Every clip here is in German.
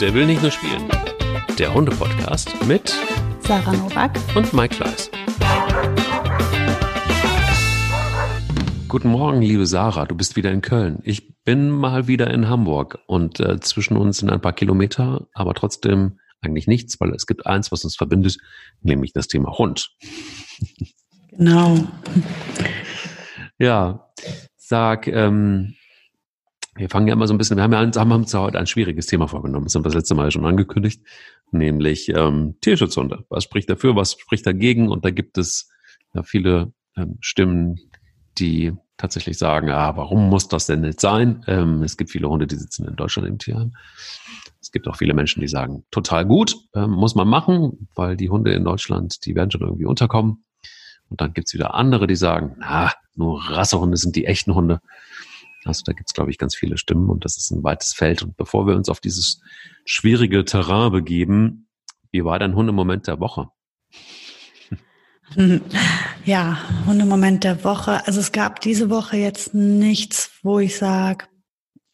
Der will nicht nur spielen. Der Hunde-Podcast mit Sarah Novak und Mike Kleiss. Guten Morgen, liebe Sarah. Du bist wieder in Köln. Ich bin mal wieder in Hamburg und äh, zwischen uns sind ein paar Kilometer, aber trotzdem eigentlich nichts, weil es gibt eins, was uns verbindet, nämlich das Thema Hund. Genau. Ja, sag, ähm, wir fangen ja immer so ein bisschen, wir haben ja ein, haben uns heute ein schwieriges Thema vorgenommen, das haben wir das letzte Mal schon angekündigt, nämlich ähm, Tierschutzhunde. Was spricht dafür, was spricht dagegen? Und da gibt es ja viele ähm, Stimmen, die tatsächlich sagen, ah, warum muss das denn nicht sein? Ähm, es gibt viele Hunde, die sitzen in Deutschland im Tierheim. Es gibt auch viele Menschen, die sagen, total gut, ähm, muss man machen, weil die Hunde in Deutschland, die werden schon irgendwie unterkommen. Und dann gibt's wieder andere, die sagen, na, nur Rassehunde sind die echten Hunde. Also da gibt's glaube ich, ganz viele Stimmen und das ist ein weites Feld. Und bevor wir uns auf dieses schwierige Terrain begeben, wie war dein Hundemoment der Woche? Ja, Hundemoment der Woche. Also es gab diese Woche jetzt nichts, wo ich sage,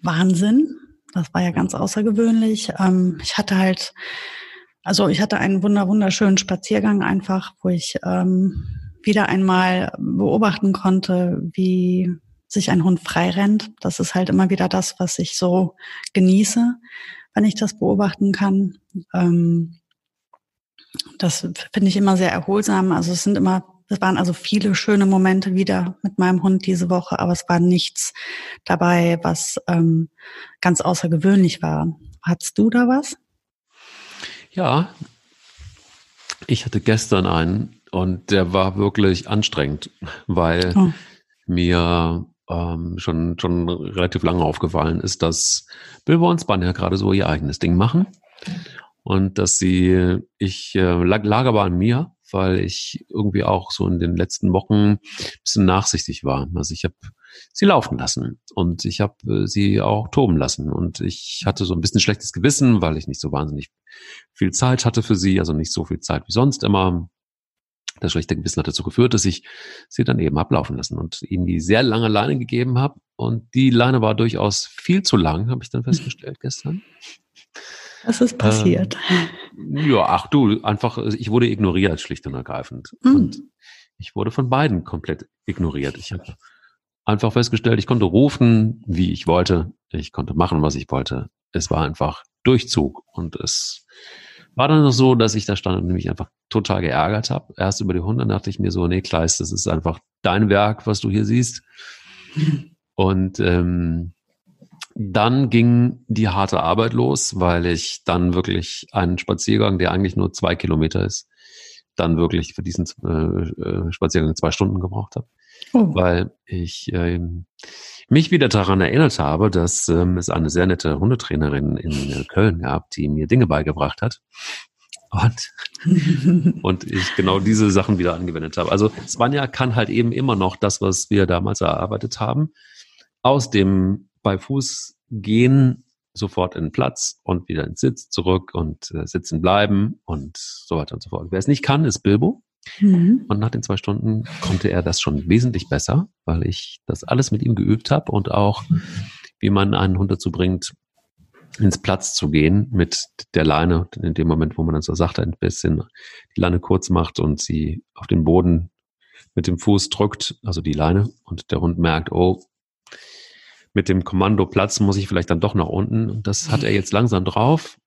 Wahnsinn. Das war ja ganz außergewöhnlich. Ähm, ich hatte halt, also ich hatte einen wunder wunderschönen Spaziergang einfach, wo ich ähm, wieder einmal beobachten konnte, wie sich ein Hund frei rennt. Das ist halt immer wieder das, was ich so genieße, wenn ich das beobachten kann. Ähm, das finde ich immer sehr erholsam. Also es sind immer, es waren also viele schöne Momente wieder mit meinem Hund diese Woche, aber es war nichts dabei, was ähm, ganz außergewöhnlich war. Hattest du da was? Ja, ich hatte gestern einen und der war wirklich anstrengend, weil oh. mir ähm, schon, schon relativ lange aufgefallen ist, dass Bilbo und Spanier gerade so ihr eigenes Ding machen. Und dass sie, ich äh, lag, lag aber an mir, weil ich irgendwie auch so in den letzten Wochen ein bisschen nachsichtig war. Also ich habe sie laufen lassen und ich habe äh, sie auch toben lassen. Und ich hatte so ein bisschen schlechtes Gewissen, weil ich nicht so wahnsinnig viel Zeit hatte für sie, also nicht so viel Zeit wie sonst immer. Das schlechte Gewissen hat dazu geführt, dass ich sie dann eben ablaufen lassen und ihnen die sehr lange Leine gegeben habe. Und die Leine war durchaus viel zu lang, habe ich dann festgestellt gestern. Was ist passiert? Ähm, ja, ach du, einfach, ich wurde ignoriert, schlicht und ergreifend. Mhm. Und ich wurde von beiden komplett ignoriert. Ich habe einfach festgestellt, ich konnte rufen, wie ich wollte. Ich konnte machen, was ich wollte. Es war einfach Durchzug. Und es war dann noch so, dass ich da stand und mich einfach total geärgert habe. Erst über die Hunde dachte ich mir so, nee, Kleist, das ist einfach dein Werk, was du hier siehst. Und ähm, dann ging die harte Arbeit los, weil ich dann wirklich einen Spaziergang, der eigentlich nur zwei Kilometer ist, dann wirklich für diesen äh, äh Spaziergang zwei Stunden gebraucht habe. Oh. Weil ich ähm, mich wieder daran erinnert habe, dass ähm, es eine sehr nette Hundetrainerin in äh, Köln gab, die mir Dinge beigebracht hat. Und, und ich genau diese Sachen wieder angewendet habe. Also Svanja kann halt eben immer noch das, was wir damals erarbeitet haben, aus dem bei Fuß gehen sofort in den Platz und wieder ins Sitz zurück und äh, sitzen bleiben und so weiter und so fort. Wer es nicht kann, ist Bilbo. Mhm. Und nach den zwei Stunden konnte er das schon wesentlich besser, weil ich das alles mit ihm geübt habe und auch, wie man einen Hund dazu bringt, ins Platz zu gehen mit der Leine. In dem Moment, wo man dann so sachte ein bisschen die Leine kurz macht und sie auf den Boden mit dem Fuß drückt, also die Leine, und der Hund merkt, oh, mit dem Kommando Platz muss ich vielleicht dann doch nach unten. Und das hat er jetzt langsam drauf.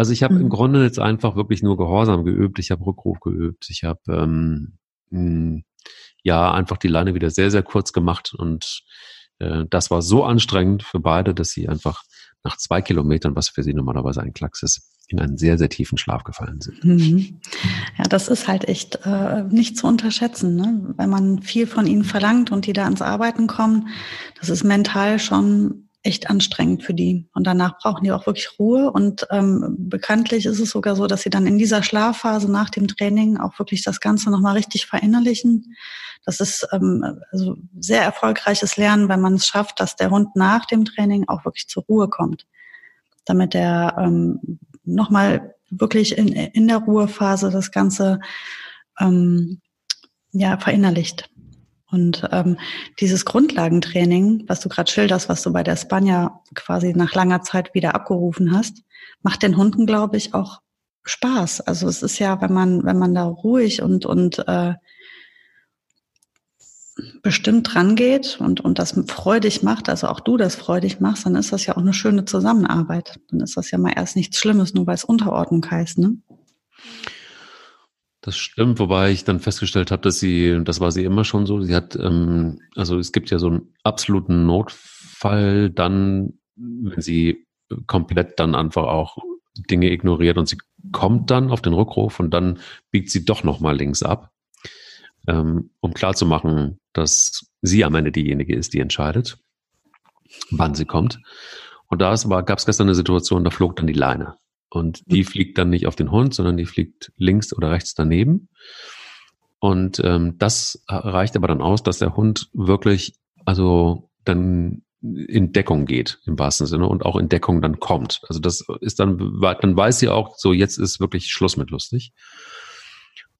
Also ich habe mhm. im Grunde jetzt einfach wirklich nur Gehorsam geübt. Ich habe Rückruf geübt. Ich habe ähm, hm, ja einfach die Leine wieder sehr, sehr kurz gemacht. Und äh, das war so anstrengend für beide, dass sie einfach nach zwei Kilometern, was für sie normalerweise ein Klacks ist, in einen sehr, sehr tiefen Schlaf gefallen sind. Mhm. Ja, das ist halt echt äh, nicht zu unterschätzen, ne? wenn man viel von ihnen verlangt und die da ans Arbeiten kommen. Das ist mental schon echt anstrengend für die. Und danach brauchen die auch wirklich Ruhe. Und ähm, bekanntlich ist es sogar so, dass sie dann in dieser Schlafphase nach dem Training auch wirklich das Ganze nochmal richtig verinnerlichen. Das ist ähm, also sehr erfolgreiches Lernen, wenn man es schafft, dass der Hund nach dem Training auch wirklich zur Ruhe kommt. Damit er ähm, nochmal wirklich in, in der Ruhephase das Ganze ähm, ja, verinnerlicht. Und ähm, dieses Grundlagentraining, was du gerade schilderst, was du bei der Spanja quasi nach langer Zeit wieder abgerufen hast, macht den Hunden, glaube ich, auch Spaß. Also es ist ja, wenn man, wenn man da ruhig und, und äh, bestimmt rangeht und, und das freudig macht, also auch du das freudig machst, dann ist das ja auch eine schöne Zusammenarbeit. Dann ist das ja mal erst nichts Schlimmes, nur weil es Unterordnung heißt, ne? Das stimmt, wobei ich dann festgestellt habe, dass sie, das war sie immer schon so, sie hat, ähm, also es gibt ja so einen absoluten Notfall dann, wenn sie komplett dann einfach auch Dinge ignoriert und sie kommt dann auf den Rückruf und dann biegt sie doch nochmal links ab, ähm, um klarzumachen, dass sie am Ende diejenige ist, die entscheidet, wann sie kommt. Und da gab es gestern eine Situation, da flog dann die Leine. Und die mhm. fliegt dann nicht auf den Hund, sondern die fliegt links oder rechts daneben. Und ähm, das reicht aber dann aus, dass der Hund wirklich, also dann in Deckung geht, im wahrsten Sinne, und auch in Deckung dann kommt. Also das ist dann, dann weiß sie auch, so jetzt ist wirklich Schluss mit lustig.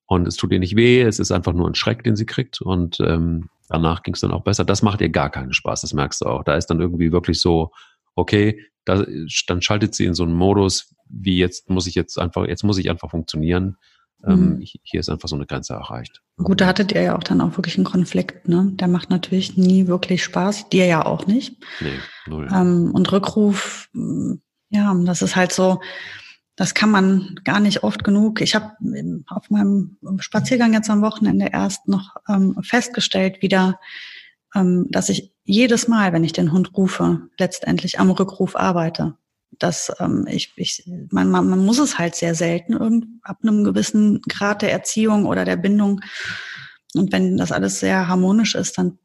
Und es tut ihr nicht weh, es ist einfach nur ein Schreck, den sie kriegt. Und ähm, danach ging es dann auch besser. Das macht ihr gar keinen Spaß, das merkst du auch. Da ist dann irgendwie wirklich so, okay, da, dann schaltet sie in so einen Modus, wie jetzt muss ich jetzt einfach, jetzt muss ich einfach funktionieren. Ähm, mhm. hier ist einfach so eine Grenze erreicht. Gut, da hattet ihr ja auch dann auch wirklich einen Konflikt, ne? Der macht natürlich nie wirklich Spaß, dir ja auch nicht. Nee, null. Ähm, und Rückruf, mm, ja, das ist halt so, das kann man gar nicht oft genug. Ich habe auf meinem Spaziergang jetzt am Wochenende erst noch ähm, festgestellt, wieder, ähm, dass ich jedes Mal, wenn ich den Hund rufe, letztendlich am Rückruf arbeite dass ähm, ich, ich man, man, man muss es halt sehr selten irgend, ab einem gewissen Grad der Erziehung oder der Bindung. Und wenn das alles sehr harmonisch ist, dann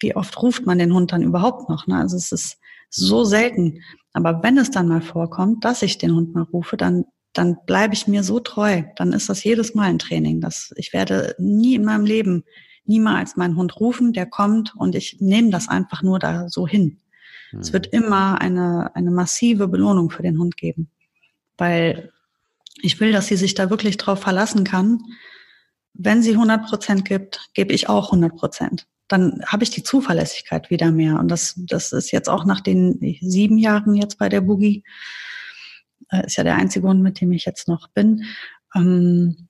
wie oft ruft man den Hund dann überhaupt noch? Ne? Also es ist so selten. Aber wenn es dann mal vorkommt, dass ich den Hund mal rufe, dann dann bleibe ich mir so treu. Dann ist das jedes Mal ein Training. Das, ich werde nie in meinem Leben niemals meinen Hund rufen, der kommt und ich nehme das einfach nur da so hin. Es wird hm. immer eine, eine massive Belohnung für den Hund geben, weil ich will, dass sie sich da wirklich drauf verlassen kann. Wenn sie 100 Prozent gibt, gebe ich auch 100 Prozent. Dann habe ich die Zuverlässigkeit wieder mehr. Und das, das ist jetzt auch nach den sieben Jahren jetzt bei der Boogie, äh, ist ja der einzige Hund, mit dem ich jetzt noch bin, ähm,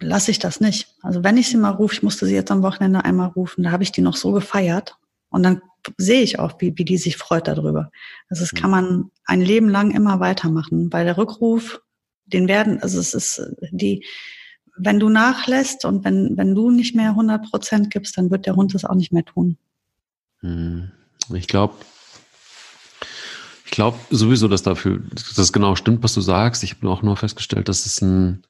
lasse ich das nicht. Also wenn ich sie mal rufe, ich musste sie jetzt am Wochenende einmal rufen, da habe ich die noch so gefeiert. Und dann sehe ich auch, wie, wie die sich freut darüber. Also das kann mhm. man ein Leben lang immer weitermachen, weil der Rückruf, den werden, also es ist die, wenn du nachlässt und wenn, wenn du nicht mehr 100 Prozent gibst, dann wird der Hund das auch nicht mehr tun. Mhm. Ich glaube, ich glaube sowieso, dass dafür, dass das genau stimmt, was du sagst. Ich habe auch nur festgestellt, dass es ein,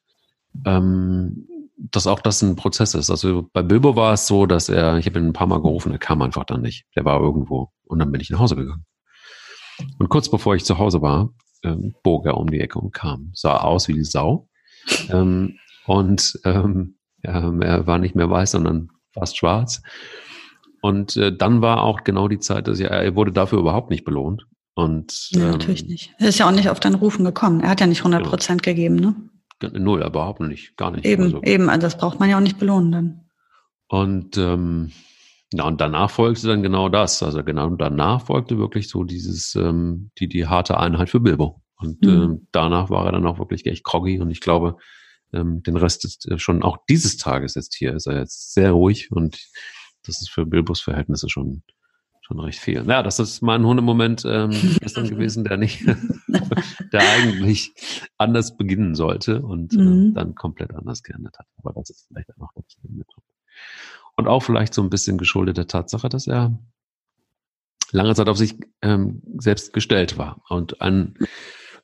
ähm, dass auch das ein Prozess ist. Also bei Bilbo war es so, dass er, ich habe ihn ein paar Mal gerufen, er kam einfach dann nicht. Der war irgendwo. Und dann bin ich nach Hause gegangen. Und kurz bevor ich zu Hause war, ähm, bog er um die Ecke und kam. Sah aus wie die Sau. ähm, und ähm, ja, er war nicht mehr weiß, sondern fast schwarz. Und äh, dann war auch genau die Zeit, dass er, er wurde dafür überhaupt nicht belohnt. Und, ja, natürlich ähm, nicht. Er ist ja auch nicht auf deinen Rufen gekommen. Er hat ja nicht 100 Prozent genau. gegeben, ne? Null, überhaupt nicht, gar nicht. Eben, also. eben, also das braucht man ja auch nicht belohnen dann. Und ähm, ja, und danach folgte dann genau das. Also genau danach folgte wirklich so dieses, ähm, die, die harte Einheit für Bilbo. Und mhm. ähm, danach war er dann auch wirklich echt groggy und ich glaube, ähm, den Rest ist äh, schon auch dieses Tages jetzt hier ist er jetzt sehr ruhig und das ist für Bilbos Verhältnisse schon schon recht viel. Ja, das ist mein Hundemoment ähm, gestern gewesen, der nicht, der eigentlich anders beginnen sollte und äh, mhm. dann komplett anders geändert hat. Aber das ist vielleicht auch noch mit. Und auch vielleicht so ein bisschen geschuldet der Tatsache, dass er lange Zeit auf sich ähm, selbst gestellt war und ein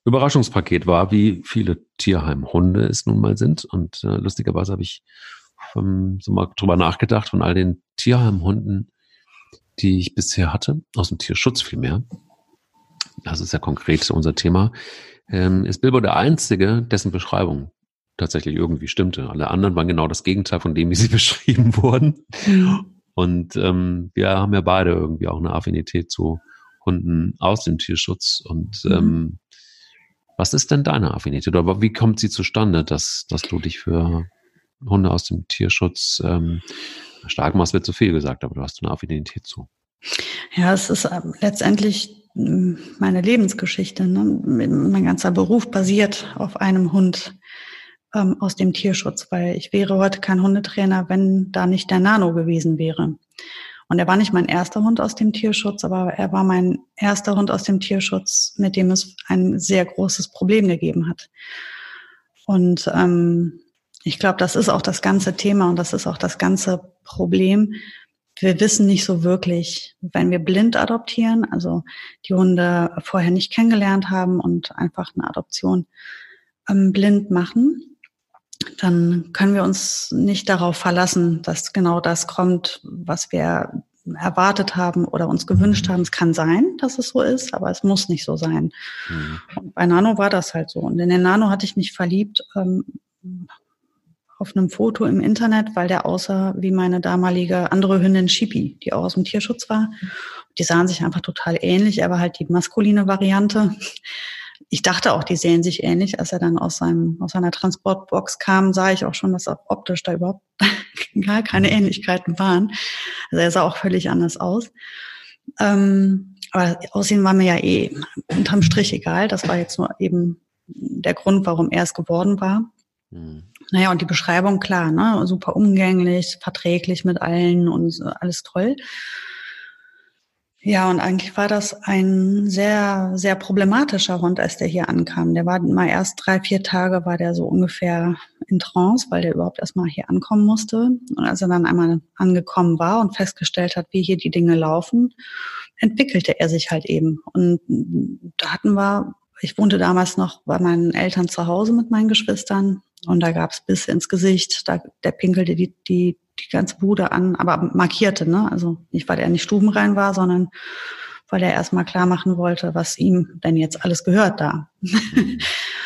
Überraschungspaket war, wie viele Tierheimhunde es nun mal sind. Und äh, lustigerweise habe ich ähm, so mal drüber nachgedacht von all den Tierheimhunden, die ich bisher hatte, aus dem Tierschutz vielmehr, das ist ja konkret unser Thema, ähm, ist Bilbo der Einzige, dessen Beschreibung tatsächlich irgendwie stimmte. Alle anderen waren genau das Gegenteil von dem, wie sie beschrieben wurden. Und ähm, wir haben ja beide irgendwie auch eine Affinität zu Hunden aus dem Tierschutz. Und mhm. ähm, was ist denn deine Affinität? Oder wie kommt sie zustande, dass, dass du dich für Hunde aus dem Tierschutz ähm, Starkmaß wird zu viel gesagt, aber du hast eine Affinität zu. Ja, es ist ähm, letztendlich hm, meine Lebensgeschichte. Ne? Mein ganzer Beruf basiert auf einem Hund ähm, aus dem Tierschutz, weil ich wäre heute kein Hundetrainer, wenn da nicht der Nano gewesen wäre. Und er war nicht mein erster Hund aus dem Tierschutz, aber er war mein erster Hund aus dem Tierschutz, mit dem es ein sehr großes Problem gegeben hat. Und ähm, ich glaube, das ist auch das ganze Thema und das ist auch das ganze Problem. Wir wissen nicht so wirklich, wenn wir blind adoptieren, also die Hunde vorher nicht kennengelernt haben und einfach eine Adoption ähm, blind machen, dann können wir uns nicht darauf verlassen, dass genau das kommt, was wir erwartet haben oder uns gewünscht haben. Es kann sein, dass es so ist, aber es muss nicht so sein. Mhm. bei Nano war das halt so. Und in den Nano hatte ich mich verliebt ähm, auf einem Foto im Internet, weil der aussah wie meine damalige andere Hündin Shipi, die auch aus dem Tierschutz war. Die sahen sich einfach total ähnlich. Er war halt die maskuline Variante ich dachte auch, die sehen sich ähnlich. Als er dann aus, seinem, aus seiner Transportbox kam, sah ich auch schon, dass auch optisch da überhaupt gar keine Ähnlichkeiten waren. Also er sah auch völlig anders aus. Ähm, aber Aussehen war mir ja eh unterm Strich egal. Das war jetzt nur eben der Grund, warum er es geworden war. Mhm. Naja, und die Beschreibung, klar, ne? super umgänglich, verträglich mit allen und alles toll. Ja, und eigentlich war das ein sehr, sehr problematischer Hund, als der hier ankam. Der war mal erst drei, vier Tage war der so ungefähr in Trance, weil der überhaupt erstmal hier ankommen musste. Und als er dann einmal angekommen war und festgestellt hat, wie hier die Dinge laufen, entwickelte er sich halt eben. Und da hatten wir, ich wohnte damals noch bei meinen Eltern zu Hause mit meinen Geschwistern und da gab's bis ins Gesicht, da, der pinkelte die, die die ganze Bude an, aber markierte, ne? Also nicht, weil er nicht stubenrein war, sondern weil er erstmal klar machen wollte, was ihm denn jetzt alles gehört da. Mhm.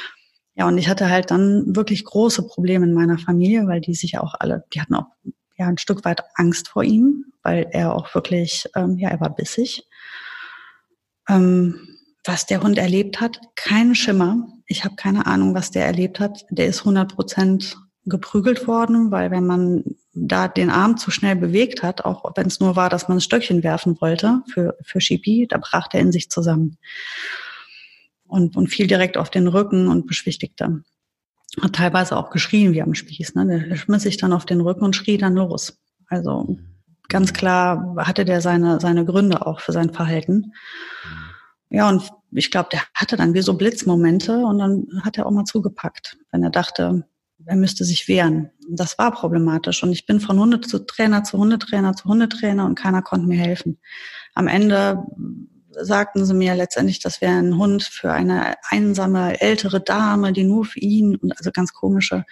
ja, und ich hatte halt dann wirklich große Probleme in meiner Familie, weil die sich auch alle, die hatten auch ja ein Stück weit Angst vor ihm, weil er auch wirklich, ähm, ja, er war bissig. Ähm, was der Hund erlebt hat, kein Schimmer. Ich habe keine Ahnung, was der erlebt hat. Der ist 100 Prozent geprügelt worden, weil wenn man da den Arm zu schnell bewegt hat, auch wenn es nur war, dass man ein Stöckchen werfen wollte für, für Shipi, da brach der in sich zusammen und, und fiel direkt auf den Rücken und beschwichtigte. Hat teilweise auch geschrien wie am Spieß. Ne? Der schmiss sich dann auf den Rücken und schrie dann los. Also ganz klar hatte der seine, seine Gründe auch für sein Verhalten. Ja, und ich glaube, der hatte dann wie so Blitzmomente und dann hat er auch mal zugepackt, wenn er dachte, er müsste sich wehren. Das war problematisch. Und ich bin von Hunde zu Trainer zu Hundetrainer zu Hundetrainer und keiner konnte mir helfen. Am Ende sagten sie mir letztendlich, das wäre ein Hund für eine einsame ältere Dame, die nur für ihn und also ganz komische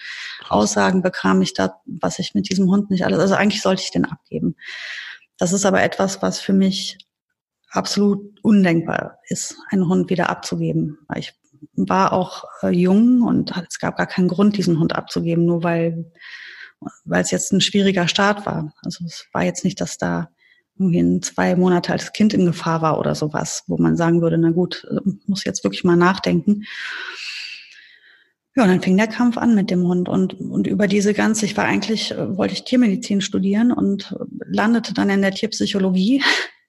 Aussagen bekam ich da, was ich mit diesem Hund nicht alles, also eigentlich sollte ich den abgeben. Das ist aber etwas, was für mich absolut undenkbar ist, einen Hund wieder abzugeben, ich war auch äh, jung und es gab gar keinen Grund, diesen Hund abzugeben, nur weil, weil es jetzt ein schwieriger Start war. Also es war jetzt nicht, dass da irgendwie ein zwei Monate altes Kind in Gefahr war oder sowas, wo man sagen würde, na gut, äh, muss jetzt wirklich mal nachdenken. Ja, und dann fing der Kampf an mit dem Hund und, und über diese ganze, ich war eigentlich, äh, wollte ich Tiermedizin studieren und landete dann in der Tierpsychologie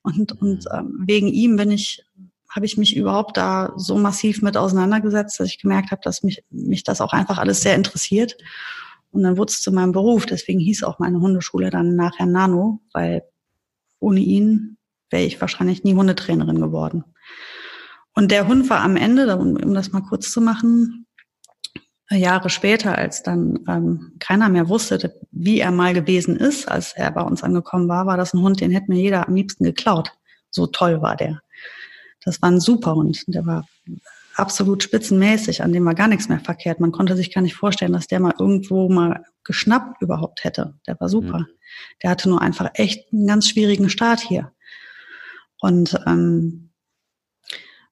und, und ähm, wegen ihm bin ich habe ich mich überhaupt da so massiv mit auseinandergesetzt, dass ich gemerkt habe, dass mich, mich das auch einfach alles sehr interessiert. Und dann wurde es zu meinem Beruf. Deswegen hieß auch meine Hundeschule dann nachher Nano, weil ohne ihn wäre ich wahrscheinlich nie Hundetrainerin geworden. Und der Hund war am Ende, um, um das mal kurz zu machen, Jahre später, als dann ähm, keiner mehr wusste, wie er mal gewesen ist, als er bei uns angekommen war, war das ein Hund, den hätte mir jeder am liebsten geklaut. So toll war der. Das war ein super Hund. Der war absolut spitzenmäßig, an dem war gar nichts mehr verkehrt. Man konnte sich gar nicht vorstellen, dass der mal irgendwo mal geschnappt überhaupt hätte. Der war super. Mhm. Der hatte nur einfach echt einen ganz schwierigen Start hier. Und ähm,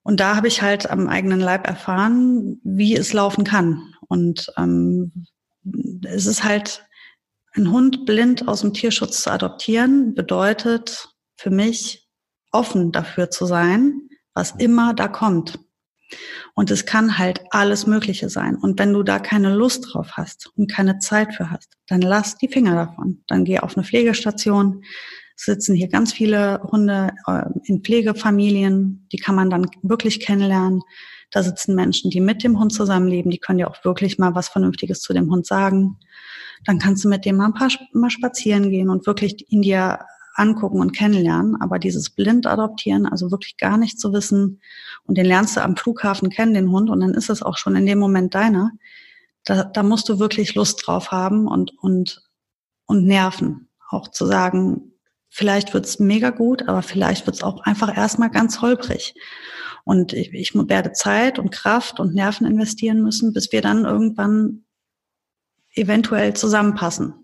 und da habe ich halt am eigenen Leib erfahren, wie es laufen kann. Und ähm, es ist halt, ein Hund blind aus dem Tierschutz zu adoptieren, bedeutet für mich, offen dafür zu sein, was immer da kommt. Und es kann halt alles Mögliche sein. Und wenn du da keine Lust drauf hast und keine Zeit für hast, dann lass die Finger davon. Dann geh auf eine Pflegestation. Es sitzen hier ganz viele Hunde äh, in Pflegefamilien. Die kann man dann wirklich kennenlernen. Da sitzen Menschen, die mit dem Hund zusammenleben. Die können dir auch wirklich mal was Vernünftiges zu dem Hund sagen. Dann kannst du mit dem mal ein paar mal spazieren gehen und wirklich ihn dir angucken und kennenlernen. Aber dieses blind adoptieren, also wirklich gar nicht zu wissen, und den lernst du am Flughafen kennen, den Hund, und dann ist es auch schon in dem Moment deiner. Da, da musst du wirklich Lust drauf haben und, und, und Nerven. Auch zu sagen, vielleicht wird's mega gut, aber vielleicht wird's auch einfach erstmal ganz holprig. Und ich, ich werde Zeit und Kraft und Nerven investieren müssen, bis wir dann irgendwann eventuell zusammenpassen.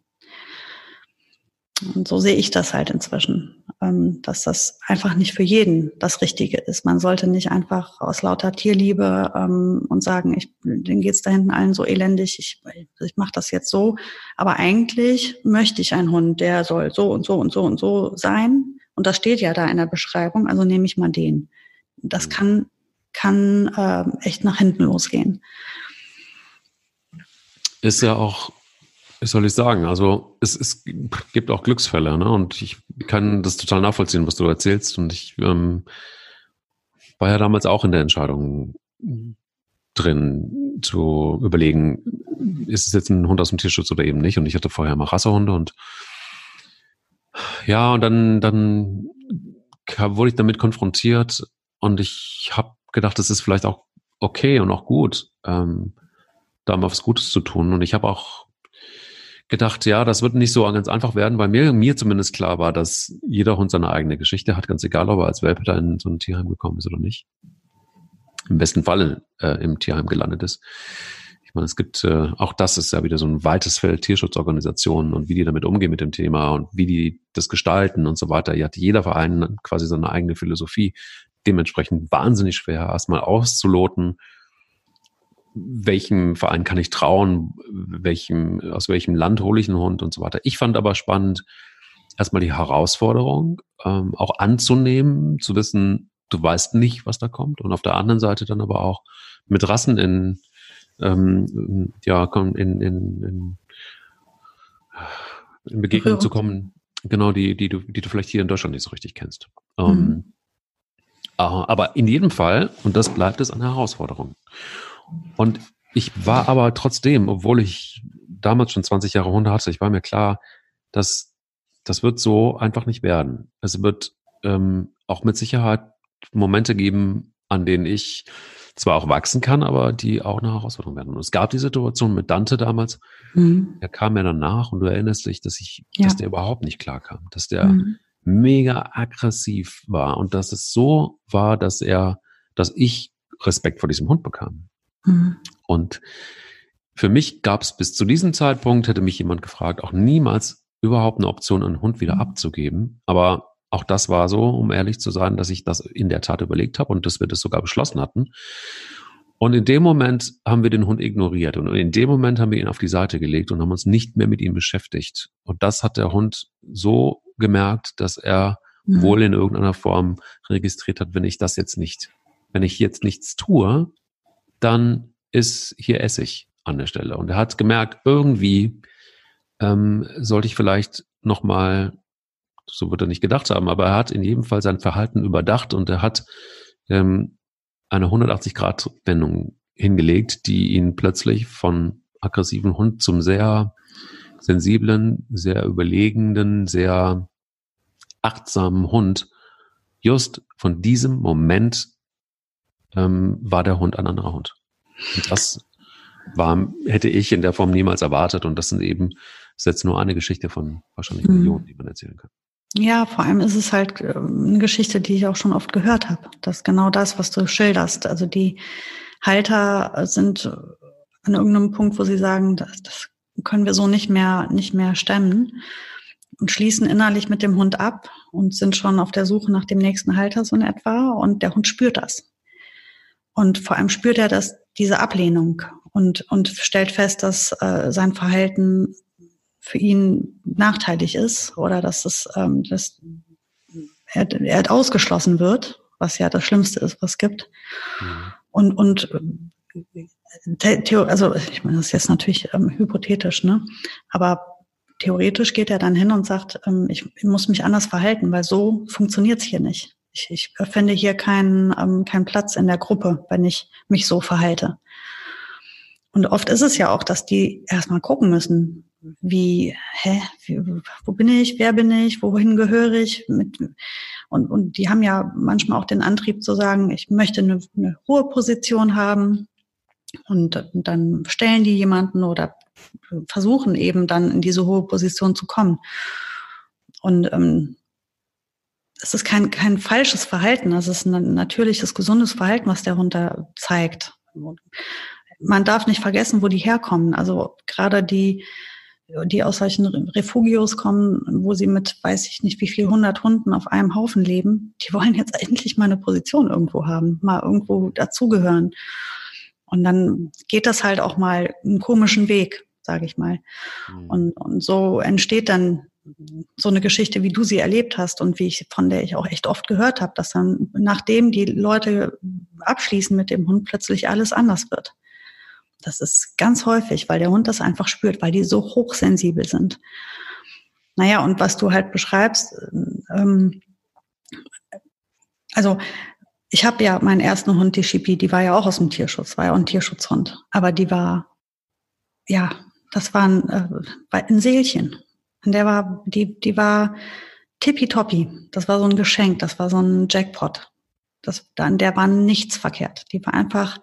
Und so sehe ich das halt inzwischen, ähm, dass das einfach nicht für jeden das Richtige ist. Man sollte nicht einfach aus lauter Tierliebe ähm, und sagen, ich, denen geht's da hinten allen so elendig, ich, ich mache das jetzt so. Aber eigentlich möchte ich einen Hund, der soll so und so und so und so sein. Und das steht ja da in der Beschreibung, also nehme ich mal den. Das mhm. kann, kann äh, echt nach hinten losgehen. Ist ja auch wie soll ich sagen? Also es, es gibt auch Glücksfälle, ne? Und ich kann das total nachvollziehen, was du erzählst. Und ich ähm, war ja damals auch in der Entscheidung drin, zu überlegen, ist es jetzt ein Hund aus dem Tierschutz oder eben nicht? Und ich hatte vorher mal Rassehunde und ja, und dann, dann wurde ich damit konfrontiert und ich habe gedacht, es ist vielleicht auch okay und auch gut, ähm, da mal was Gutes zu tun. Und ich habe auch gedacht, ja, das wird nicht so ganz einfach werden, weil mir, mir zumindest klar war, dass jeder Hund seine eigene Geschichte hat, ganz egal, ob er als Welpe da in so ein Tierheim gekommen ist oder nicht. Im besten Falle äh, im Tierheim gelandet ist. Ich meine, es gibt, äh, auch das ist ja wieder so ein weites Feld Tierschutzorganisationen und wie die damit umgehen mit dem Thema und wie die das gestalten und so weiter. Hier hat jeder Verein quasi seine eigene Philosophie. Dementsprechend wahnsinnig schwer, erstmal auszuloten, welchem Verein kann ich trauen, welchem, aus welchem Land hole ich einen Hund und so weiter. Ich fand aber spannend, erstmal die Herausforderung ähm, auch anzunehmen, zu wissen, du weißt nicht, was da kommt. Und auf der anderen Seite dann aber auch mit Rassen in, ähm, ja, in, in, in, in Begegnung zu kommen, genau, die, die du, die du vielleicht hier in Deutschland nicht so richtig kennst. Ähm, mhm. Ähm, aber in jedem Fall, und das bleibt es, eine Herausforderung. Und ich war aber trotzdem, obwohl ich damals schon 20 Jahre Hunde hatte, ich war mir klar, dass das wird so einfach nicht werden. Es wird ähm, auch mit Sicherheit Momente geben, an denen ich zwar auch wachsen kann, aber die auch eine Herausforderung werden. Und es gab die Situation mit Dante damals, mhm. der kam mir dann nach und du erinnerst dich, dass ich, ja. dass der überhaupt nicht klar kam, dass der mhm. Mega aggressiv war und dass es so war, dass er, dass ich Respekt vor diesem Hund bekam. Mhm. Und für mich gab es bis zu diesem Zeitpunkt, hätte mich jemand gefragt, auch niemals überhaupt eine Option, einen Hund wieder mhm. abzugeben. Aber auch das war so, um ehrlich zu sein, dass ich das in der Tat überlegt habe und dass wir das sogar beschlossen hatten. Und in dem Moment haben wir den Hund ignoriert und in dem Moment haben wir ihn auf die Seite gelegt und haben uns nicht mehr mit ihm beschäftigt. Und das hat der Hund so gemerkt, dass er mhm. wohl in irgendeiner Form registriert hat, wenn ich das jetzt nicht, wenn ich jetzt nichts tue, dann ist hier Essig an der Stelle. Und er hat gemerkt, irgendwie ähm, sollte ich vielleicht nochmal, so wird er nicht gedacht haben, aber er hat in jedem Fall sein Verhalten überdacht und er hat ähm, eine 180-Grad-Wendung hingelegt, die ihn plötzlich von aggressiven Hund zum sehr sensiblen, sehr überlegenden, sehr achtsamen Hund just von diesem Moment ähm, war der Hund ein anderer Hund. Und das war, hätte ich in der Form niemals erwartet. Und das sind eben, das ist jetzt nur eine Geschichte von wahrscheinlich mhm. Millionen, die man erzählen kann. Ja, vor allem ist es halt äh, eine Geschichte, die ich auch schon oft gehört habe. Das ist genau das, was du schilderst. Also die Halter sind an irgendeinem Punkt, wo sie sagen, das, das können wir so nicht mehr, nicht mehr stemmen und schließen innerlich mit dem Hund ab und sind schon auf der Suche nach dem nächsten Halter so in etwa und der Hund spürt das. Und vor allem spürt er das, diese Ablehnung und, und stellt fest, dass äh, sein Verhalten für ihn nachteilig ist oder dass, es, ähm, dass er, er ausgeschlossen wird, was ja das Schlimmste ist, was es gibt. Mhm. Und, und also ich meine, das ist jetzt natürlich ähm, hypothetisch, ne? Aber theoretisch geht er dann hin und sagt, ähm, ich, ich, muss mich anders verhalten, weil so funktioniert's hier nicht. Ich, ich finde hier keinen ähm, keinen Platz in der Gruppe, wenn ich mich so verhalte. Und oft ist es ja auch, dass die erstmal gucken müssen, wie, hä, wo bin ich, wer bin ich, wohin gehöre ich? Mit, und, und die haben ja manchmal auch den Antrieb zu sagen, ich möchte eine, eine hohe Position haben. Und dann stellen die jemanden oder versuchen eben dann in diese hohe Position zu kommen. Und ähm, es ist kein, kein falsches Verhalten, es ist ein natürliches, gesundes Verhalten, was der Hund da zeigt. Man darf nicht vergessen, wo die herkommen. Also gerade die, die aus solchen Refugios kommen, wo sie mit, weiß ich nicht, wie viel hundert Hunden auf einem Haufen leben, die wollen jetzt endlich mal eine Position irgendwo haben, mal irgendwo dazugehören. Und dann geht das halt auch mal einen komischen Weg sage ich mal. Mhm. Und, und so entsteht dann so eine Geschichte, wie du sie erlebt hast und wie ich, von der ich auch echt oft gehört habe, dass dann, nachdem die Leute abschließen mit dem Hund, plötzlich alles anders wird. Das ist ganz häufig, weil der Hund das einfach spürt, weil die so hochsensibel sind. Naja, und was du halt beschreibst, ähm, also ich habe ja meinen ersten Hund, die Shipi, die war ja auch aus dem Tierschutz, war ja auch ein Tierschutzhund, aber die war ja das war ein, äh, ein Seelchen. Und der war, die, die war tippitoppi. Das war so ein Geschenk, das war so ein Jackpot. Das, an der war nichts verkehrt. Die war einfach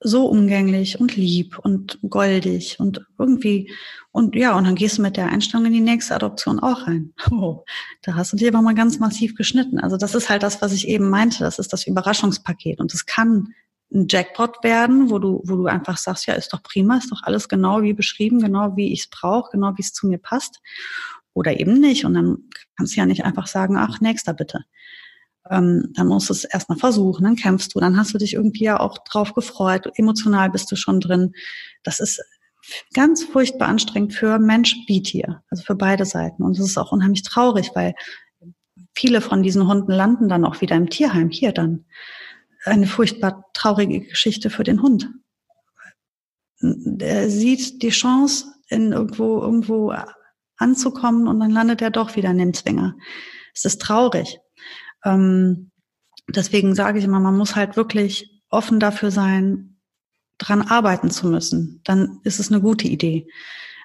so umgänglich und lieb und goldig und irgendwie, und ja, und dann gehst du mit der Einstellung in die nächste Adoption auch rein. Oh, da hast du dir aber mal ganz massiv geschnitten. Also das ist halt das, was ich eben meinte. Das ist das Überraschungspaket. Und es kann ein Jackpot werden, wo du, wo du einfach sagst, ja, ist doch prima, ist doch alles genau wie beschrieben, genau wie ich es brauche, genau wie es zu mir passt. Oder eben nicht. Und dann kannst du ja nicht einfach sagen, ach, nächster bitte. Ähm, dann musst du es erstmal versuchen, dann kämpfst du, dann hast du dich irgendwie ja auch drauf gefreut, emotional bist du schon drin. Das ist ganz furchtbar anstrengend für Mensch wie Tier, also für beide Seiten. Und es ist auch unheimlich traurig, weil viele von diesen Hunden landen dann auch wieder im Tierheim, hier dann eine furchtbar traurige Geschichte für den Hund. Er sieht die Chance, in irgendwo, irgendwo anzukommen und dann landet er doch wieder in dem Zwinger. Es ist traurig. Ähm, deswegen sage ich immer, man muss halt wirklich offen dafür sein, dran arbeiten zu müssen. Dann ist es eine gute Idee.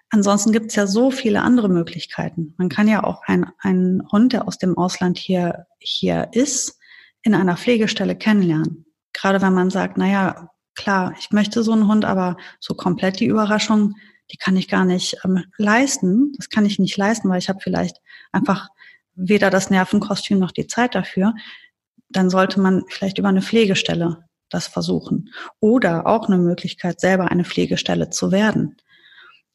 Ansonsten gibt es ja so viele andere Möglichkeiten. Man kann ja auch einen Hund, der aus dem Ausland hier, hier ist, in einer Pflegestelle kennenlernen. Gerade wenn man sagt, naja, klar, ich möchte so einen Hund, aber so komplett die Überraschung, die kann ich gar nicht ähm, leisten. Das kann ich nicht leisten, weil ich habe vielleicht einfach weder das Nervenkostüm noch die Zeit dafür. Dann sollte man vielleicht über eine Pflegestelle das versuchen. Oder auch eine Möglichkeit, selber eine Pflegestelle zu werden.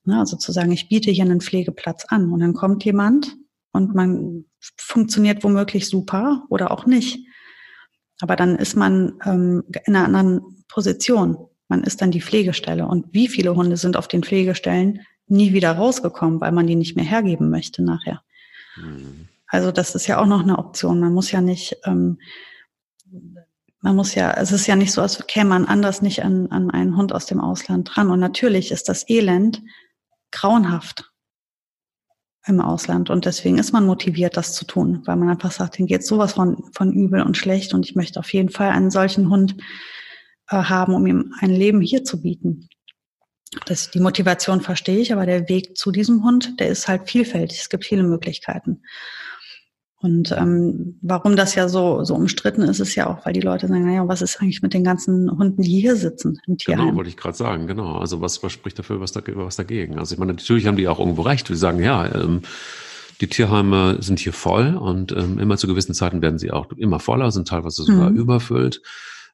Also zu sagen, ich biete hier einen Pflegeplatz an und dann kommt jemand und man funktioniert womöglich super oder auch nicht. Aber dann ist man ähm, in einer anderen Position. Man ist dann die Pflegestelle. Und wie viele Hunde sind auf den Pflegestellen nie wieder rausgekommen, weil man die nicht mehr hergeben möchte nachher? Mhm. Also das ist ja auch noch eine Option. Man muss ja nicht, ähm, man muss ja, es ist ja nicht so, als käme man anders nicht an, an einen Hund aus dem Ausland dran. Und natürlich ist das Elend grauenhaft im Ausland. Und deswegen ist man motiviert, das zu tun, weil man einfach sagt, den geht sowas von, von übel und schlecht und ich möchte auf jeden Fall einen solchen Hund äh, haben, um ihm ein Leben hier zu bieten. Das, die Motivation verstehe ich, aber der Weg zu diesem Hund, der ist halt vielfältig. Es gibt viele Möglichkeiten. Und ähm, warum das ja so, so umstritten ist, ist ja auch, weil die Leute sagen, naja, was ist eigentlich mit den ganzen Hunden, die hier sitzen im Tierheim? Genau, wollte ich gerade sagen, genau. Also was, was spricht dafür, was, da, was dagegen? Also ich meine, natürlich haben die auch irgendwo recht. Wir sagen, ja, ähm, die Tierheime sind hier voll und ähm, immer zu gewissen Zeiten werden sie auch immer voller, sind teilweise sogar mhm. überfüllt.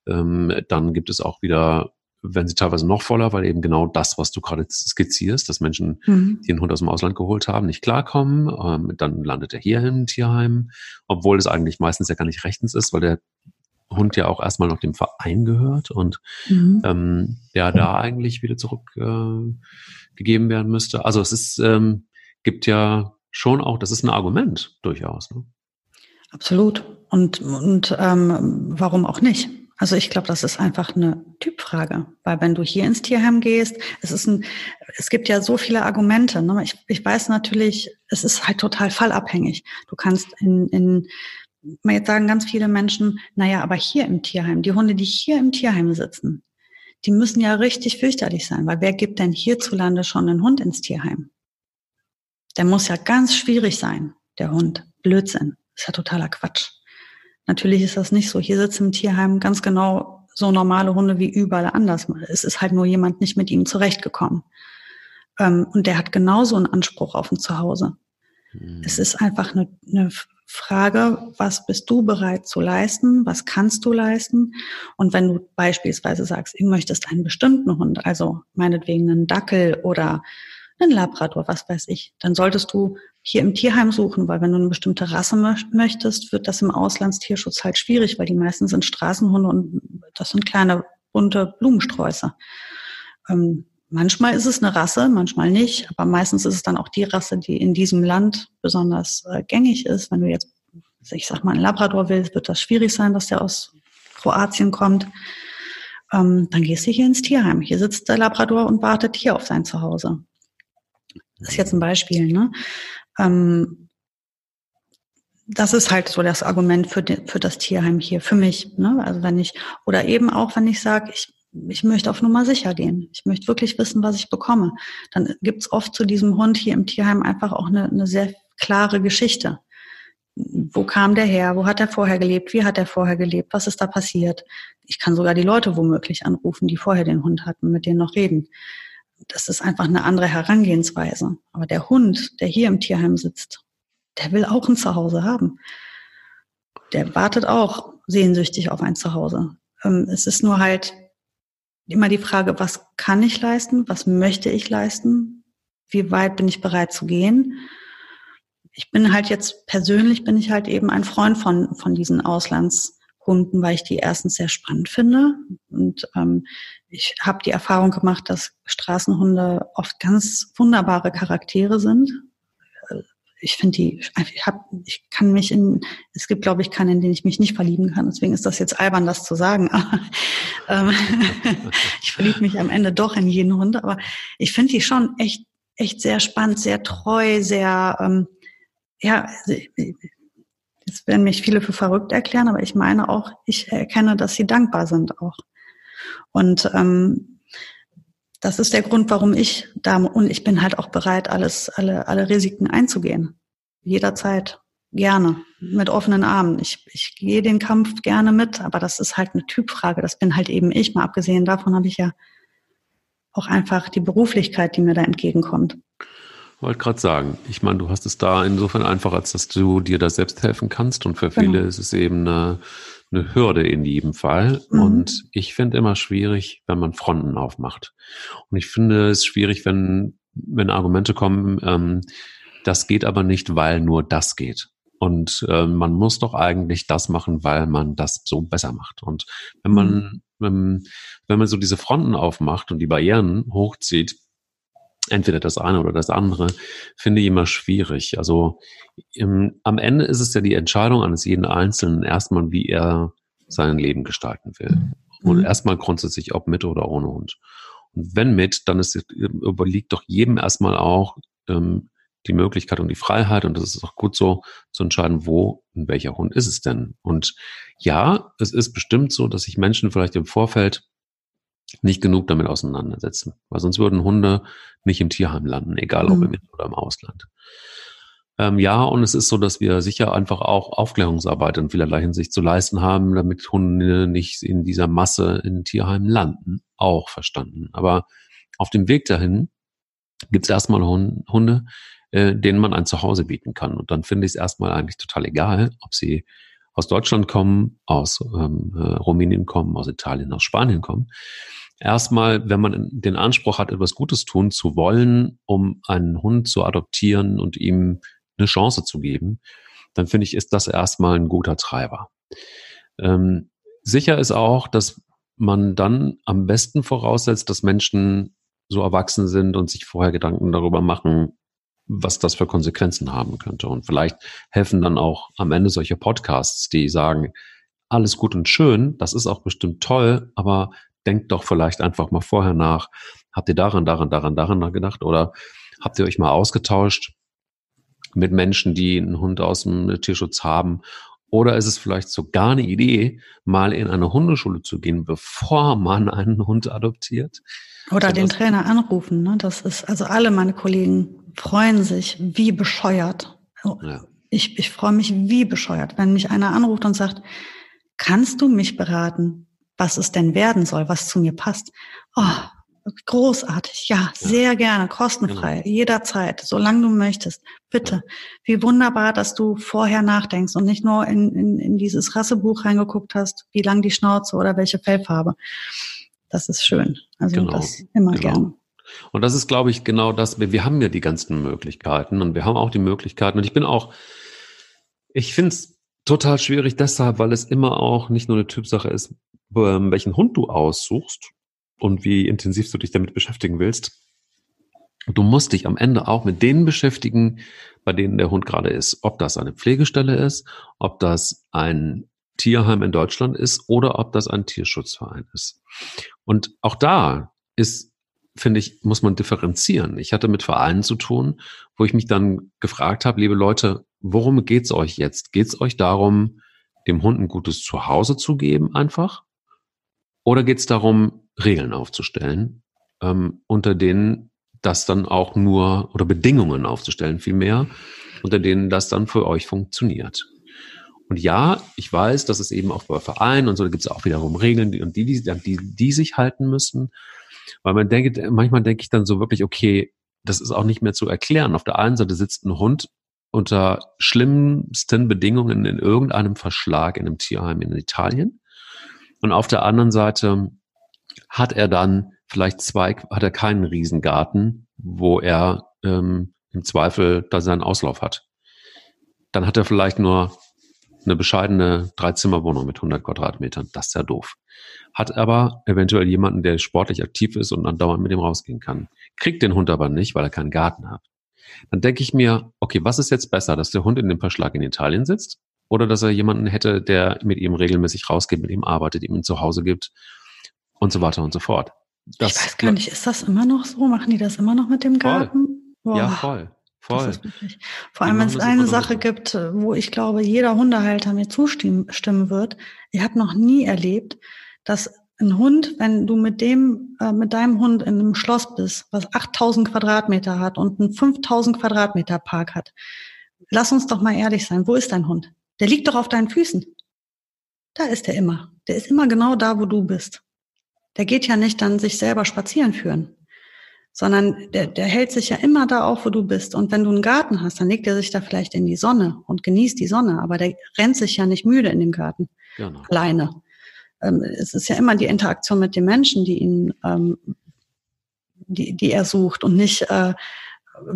Ähm, dann gibt es auch wieder werden sie teilweise noch voller, weil eben genau das, was du gerade skizzierst, dass Menschen, mhm. die einen Hund aus dem Ausland geholt haben, nicht klarkommen. Ähm, dann landet er hier im Tierheim, obwohl es eigentlich meistens ja gar nicht rechtens ist, weil der Hund ja auch erstmal noch dem Verein gehört und mhm. ähm, der da eigentlich wieder zurückgegeben äh, werden müsste. Also es ist, ähm, gibt ja schon auch, das ist ein Argument durchaus. Ne? Absolut. Und, und ähm, warum auch nicht? Also ich glaube, das ist einfach eine Typfrage, weil wenn du hier ins Tierheim gehst, es ist ein, es gibt ja so viele Argumente. Ne? Ich, ich weiß natürlich, es ist halt total fallabhängig. Du kannst in, in jetzt sagen ganz viele Menschen, naja, aber hier im Tierheim, die Hunde, die hier im Tierheim sitzen, die müssen ja richtig fürchterlich sein, weil wer gibt denn hierzulande schon einen Hund ins Tierheim? Der muss ja ganz schwierig sein, der Hund. Blödsinn. ist ja totaler Quatsch. Natürlich ist das nicht so. Hier sitzen im Tierheim ganz genau so normale Hunde wie überall anders. Es ist halt nur jemand nicht mit ihm zurechtgekommen. Ähm, und der hat genauso einen Anspruch auf ein Zuhause. Mhm. Es ist einfach eine, eine Frage, was bist du bereit zu leisten? Was kannst du leisten? Und wenn du beispielsweise sagst, du möchtest einen bestimmten Hund, also meinetwegen einen Dackel oder einen Labrador, was weiß ich, dann solltest du hier im Tierheim suchen, weil wenn du eine bestimmte Rasse möchtest, wird das im Auslandstierschutz halt schwierig, weil die meisten sind Straßenhunde und das sind kleine bunte Blumensträuße. Ähm, manchmal ist es eine Rasse, manchmal nicht, aber meistens ist es dann auch die Rasse, die in diesem Land besonders äh, gängig ist. Wenn du jetzt, ich sag mal, einen Labrador willst, wird das schwierig sein, dass der aus Kroatien kommt. Ähm, dann gehst du hier ins Tierheim. Hier sitzt der Labrador und wartet hier auf sein Zuhause. Das ist jetzt ein Beispiel. Ne? Ähm, das ist halt so das Argument für, die, für das Tierheim hier, für mich. Ne? Also wenn ich, oder eben auch, wenn ich sage, ich, ich möchte auf Nummer sicher gehen. Ich möchte wirklich wissen, was ich bekomme. Dann gibt's oft zu diesem Hund hier im Tierheim einfach auch eine, eine sehr klare Geschichte. Wo kam der her? Wo hat er vorher gelebt? Wie hat er vorher gelebt? Was ist da passiert? Ich kann sogar die Leute womöglich anrufen, die vorher den Hund hatten, mit denen noch reden das ist einfach eine andere Herangehensweise. Aber der Hund, der hier im Tierheim sitzt, der will auch ein Zuhause haben. Der wartet auch sehnsüchtig auf ein Zuhause. Ähm, es ist nur halt immer die Frage, was kann ich leisten? Was möchte ich leisten? Wie weit bin ich bereit zu gehen? Ich bin halt jetzt persönlich bin ich halt eben ein Freund von, von diesen Auslands, Kunden, weil ich die erstens sehr spannend finde. Und ähm, ich habe die Erfahrung gemacht, dass Straßenhunde oft ganz wunderbare Charaktere sind. Ich finde die, ich, hab, ich kann mich in, es gibt, glaube ich, keinen, in den ich mich nicht verlieben kann. Deswegen ist das jetzt albern, das zu sagen. Ähm, ich verliebe mich am Ende doch in jeden Hund. Aber ich finde die schon echt, echt sehr spannend, sehr treu, sehr, ähm, ja, Jetzt werden mich viele für verrückt erklären, aber ich meine auch, ich erkenne, dass sie dankbar sind auch. Und ähm, das ist der Grund, warum ich da und ich bin halt auch bereit, alles, alle, alle Risiken einzugehen. Jederzeit gerne mit offenen Armen. Ich, ich gehe den Kampf gerne mit, aber das ist halt eine Typfrage. Das bin halt eben ich. Mal abgesehen davon habe ich ja auch einfach die Beruflichkeit, die mir da entgegenkommt. Wollte gerade sagen, ich meine, du hast es da insofern einfach, als dass du dir da selbst helfen kannst und für viele genau. ist es eben eine, eine Hürde in jedem Fall. Mhm. Und ich finde immer schwierig, wenn man Fronten aufmacht. Und ich finde es schwierig, wenn, wenn Argumente kommen, ähm, das geht aber nicht, weil nur das geht. Und äh, man muss doch eigentlich das machen, weil man das so besser macht. Und wenn man, mhm. wenn, wenn man so diese Fronten aufmacht und die Barrieren hochzieht, entweder das eine oder das andere, finde ich immer schwierig. Also im, am Ende ist es ja die Entscheidung eines jeden Einzelnen erstmal, wie er sein Leben gestalten will. Und mhm. erstmal grundsätzlich, ob mit oder ohne Hund. Und wenn mit, dann ist, überliegt doch jedem erstmal auch ähm, die Möglichkeit und die Freiheit, und das ist auch gut so, zu entscheiden, wo und welcher Hund ist es denn. Und ja, es ist bestimmt so, dass sich Menschen vielleicht im Vorfeld nicht genug damit auseinandersetzen. Weil sonst würden Hunde nicht im Tierheim landen, egal ob mhm. im In- oder im Ausland. Ähm, ja, und es ist so, dass wir sicher einfach auch Aufklärungsarbeit in vielerlei Hinsicht zu leisten haben, damit Hunde nicht in dieser Masse in Tierheimen landen. Auch verstanden. Aber auf dem Weg dahin gibt es erstmal Hunde, äh, denen man ein Zuhause bieten kann. Und dann finde ich es erstmal eigentlich total egal, ob sie aus Deutschland kommen, aus ähm, äh, Rumänien kommen, aus Italien, aus Spanien kommen. Erstmal, wenn man den Anspruch hat, etwas Gutes tun zu wollen, um einen Hund zu adoptieren und ihm eine Chance zu geben, dann finde ich, ist das erstmal ein guter Treiber. Ähm, sicher ist auch, dass man dann am besten voraussetzt, dass Menschen so erwachsen sind und sich vorher Gedanken darüber machen, was das für Konsequenzen haben könnte. Und vielleicht helfen dann auch am Ende solche Podcasts, die sagen, alles gut und schön, das ist auch bestimmt toll, aber denkt doch vielleicht einfach mal vorher nach. Habt ihr daran, daran, daran, daran gedacht oder habt ihr euch mal ausgetauscht mit Menschen, die einen Hund aus dem Tierschutz haben oder ist es vielleicht sogar eine Idee, mal in eine Hundeschule zu gehen, bevor man einen Hund adoptiert? Oder den Trainer anrufen. Ne? Das ist, also alle meine Kollegen freuen sich wie bescheuert. Ja. Ich, ich freue mich wie bescheuert, wenn mich einer anruft und sagt, kannst du mich beraten, was es denn werden soll, was zu mir passt? Oh, Großartig, ja, sehr gerne, kostenfrei, genau. jederzeit, solange du möchtest. Bitte. Wie wunderbar, dass du vorher nachdenkst und nicht nur in, in, in dieses Rassebuch reingeguckt hast, wie lang die Schnauze oder welche Fellfarbe. Das ist schön. Also genau. das immer genau. gerne. Und das ist, glaube ich, genau das. Wir, wir haben ja die ganzen Möglichkeiten und wir haben auch die Möglichkeiten. Und ich bin auch, ich finde es total schwierig deshalb, weil es immer auch nicht nur eine Typsache ist, ähm, welchen Hund du aussuchst, und wie intensiv du dich damit beschäftigen willst. Du musst dich am Ende auch mit denen beschäftigen, bei denen der Hund gerade ist. Ob das eine Pflegestelle ist, ob das ein Tierheim in Deutschland ist oder ob das ein Tierschutzverein ist. Und auch da ist, finde ich, muss man differenzieren. Ich hatte mit Vereinen zu tun, wo ich mich dann gefragt habe, liebe Leute, worum geht's euch jetzt? Geht's euch darum, dem Hund ein gutes Zuhause zu geben einfach? Oder geht's darum, Regeln aufzustellen, ähm, unter denen das dann auch nur, oder Bedingungen aufzustellen vielmehr, unter denen das dann für euch funktioniert. Und ja, ich weiß, dass es eben auch bei Vereinen und so, da gibt es auch wiederum Regeln, die, die, die, die sich halten müssen. Weil man denkt, manchmal denke ich dann so wirklich, okay, das ist auch nicht mehr zu erklären. Auf der einen Seite sitzt ein Hund unter schlimmsten Bedingungen in irgendeinem Verschlag in einem Tierheim in Italien. Und auf der anderen Seite hat er dann vielleicht zwei, hat er keinen Riesengarten, wo er ähm, im Zweifel da seinen Auslauf hat. Dann hat er vielleicht nur eine bescheidene Dreizimmerwohnung mit 100 Quadratmetern. Das ist ja doof. Hat aber eventuell jemanden, der sportlich aktiv ist und dann dauernd mit ihm rausgehen kann. Kriegt den Hund aber nicht, weil er keinen Garten hat. Dann denke ich mir, okay, was ist jetzt besser, dass der Hund in dem Verschlag in Italien sitzt oder dass er jemanden hätte, der mit ihm regelmäßig rausgeht, mit ihm arbeitet, ihm ein Zuhause gibt und so weiter und so fort. Das, ich weiß gar nicht, ist das immer noch so? Machen die das immer noch mit dem Garten? Voll. Ja, voll. Voll. Vor allem, wenn es eine Sache gibt, wo ich glaube, jeder Hundehalter mir zustimmen wird. Ich habe noch nie erlebt, dass ein Hund, wenn du mit dem, äh, mit deinem Hund in einem Schloss bist, was 8000 Quadratmeter hat und einen 5000 Quadratmeter Park hat, lass uns doch mal ehrlich sein. Wo ist dein Hund? Der liegt doch auf deinen Füßen. Da ist er immer. Der ist immer genau da, wo du bist der geht ja nicht dann sich selber spazieren führen, sondern der, der hält sich ja immer da auf, wo du bist. Und wenn du einen Garten hast, dann legt er sich da vielleicht in die Sonne und genießt die Sonne, aber der rennt sich ja nicht müde in dem Garten genau. alleine. Ähm, es ist ja immer die Interaktion mit den Menschen, die ihn, ähm, die, die er sucht und nicht äh,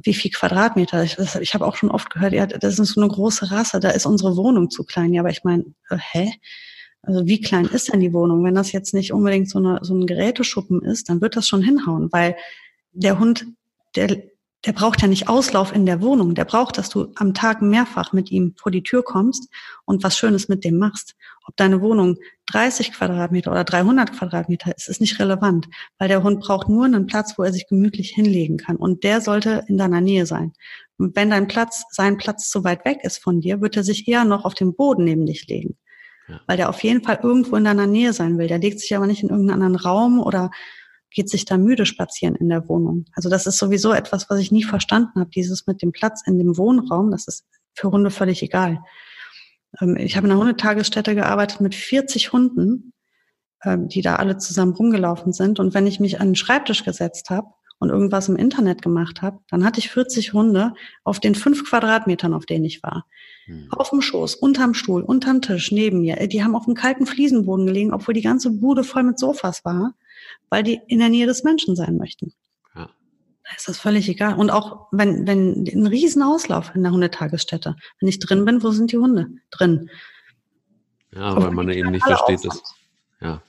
wie viel Quadratmeter. Ich, ich habe auch schon oft gehört, ja, das ist so eine große Rasse, da ist unsere Wohnung zu klein. Ja, aber ich meine, äh, hä? Also wie klein ist denn die Wohnung? Wenn das jetzt nicht unbedingt so, eine, so ein Geräteschuppen ist, dann wird das schon hinhauen, weil der Hund, der, der braucht ja nicht Auslauf in der Wohnung. Der braucht, dass du am Tag mehrfach mit ihm vor die Tür kommst und was Schönes mit dem machst. Ob deine Wohnung 30 Quadratmeter oder 300 Quadratmeter ist, ist nicht relevant, weil der Hund braucht nur einen Platz, wo er sich gemütlich hinlegen kann und der sollte in deiner Nähe sein. Und wenn dein Platz, sein Platz zu weit weg ist von dir, wird er sich eher noch auf den Boden neben dich legen weil der auf jeden Fall irgendwo in deiner Nähe sein will. Der legt sich aber nicht in irgendeinen anderen Raum oder geht sich da müde spazieren in der Wohnung. Also das ist sowieso etwas, was ich nie verstanden habe, dieses mit dem Platz in dem Wohnraum, das ist für Hunde völlig egal. Ähm, ich habe in einer Hundetagesstätte gearbeitet mit 40 Hunden, ähm, die da alle zusammen rumgelaufen sind. Und wenn ich mich an den Schreibtisch gesetzt habe und irgendwas im Internet gemacht habe, dann hatte ich 40 Hunde auf den fünf Quadratmetern, auf denen ich war. Hm. Auf dem Schoß, unterm Stuhl, unterm Tisch, neben mir. Die haben auf dem kalten Fliesenboden gelegen, obwohl die ganze Bude voll mit Sofas war, weil die in der Nähe des Menschen sein möchten. Ja. Da ist das völlig egal. Und auch wenn, wenn ein Riesenauslauf in der Hundetagesstätte. Wenn ich drin bin, wo sind die Hunde? Drin. Ja, weil man eben nicht versteht, dass, ja.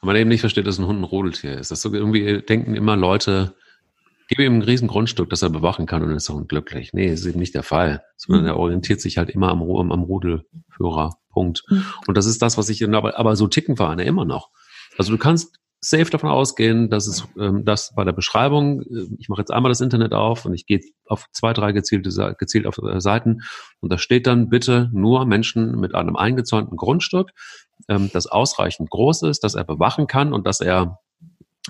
weil man eben nicht versteht, dass ein Hund ein Rodeltier ist. Das so irgendwie denken immer Leute, gebe ihm ein riesen Grundstück, das er bewachen kann und ist er glücklich. Nee, ist eben nicht der Fall, sondern mhm. er orientiert sich halt immer am, am, am Rudelführer. Punkt. Mhm. Und das ist das, was ich, aber, aber so ticken Vereine immer noch. Also du kannst safe davon ausgehen, dass es ähm, dass bei der Beschreibung, äh, ich mache jetzt einmal das Internet auf und ich gehe auf zwei, drei gezielte, gezielt auf äh, Seiten und da steht dann bitte nur Menschen mit einem eingezäunten Grundstück, ähm, das ausreichend groß ist, dass er bewachen kann und dass er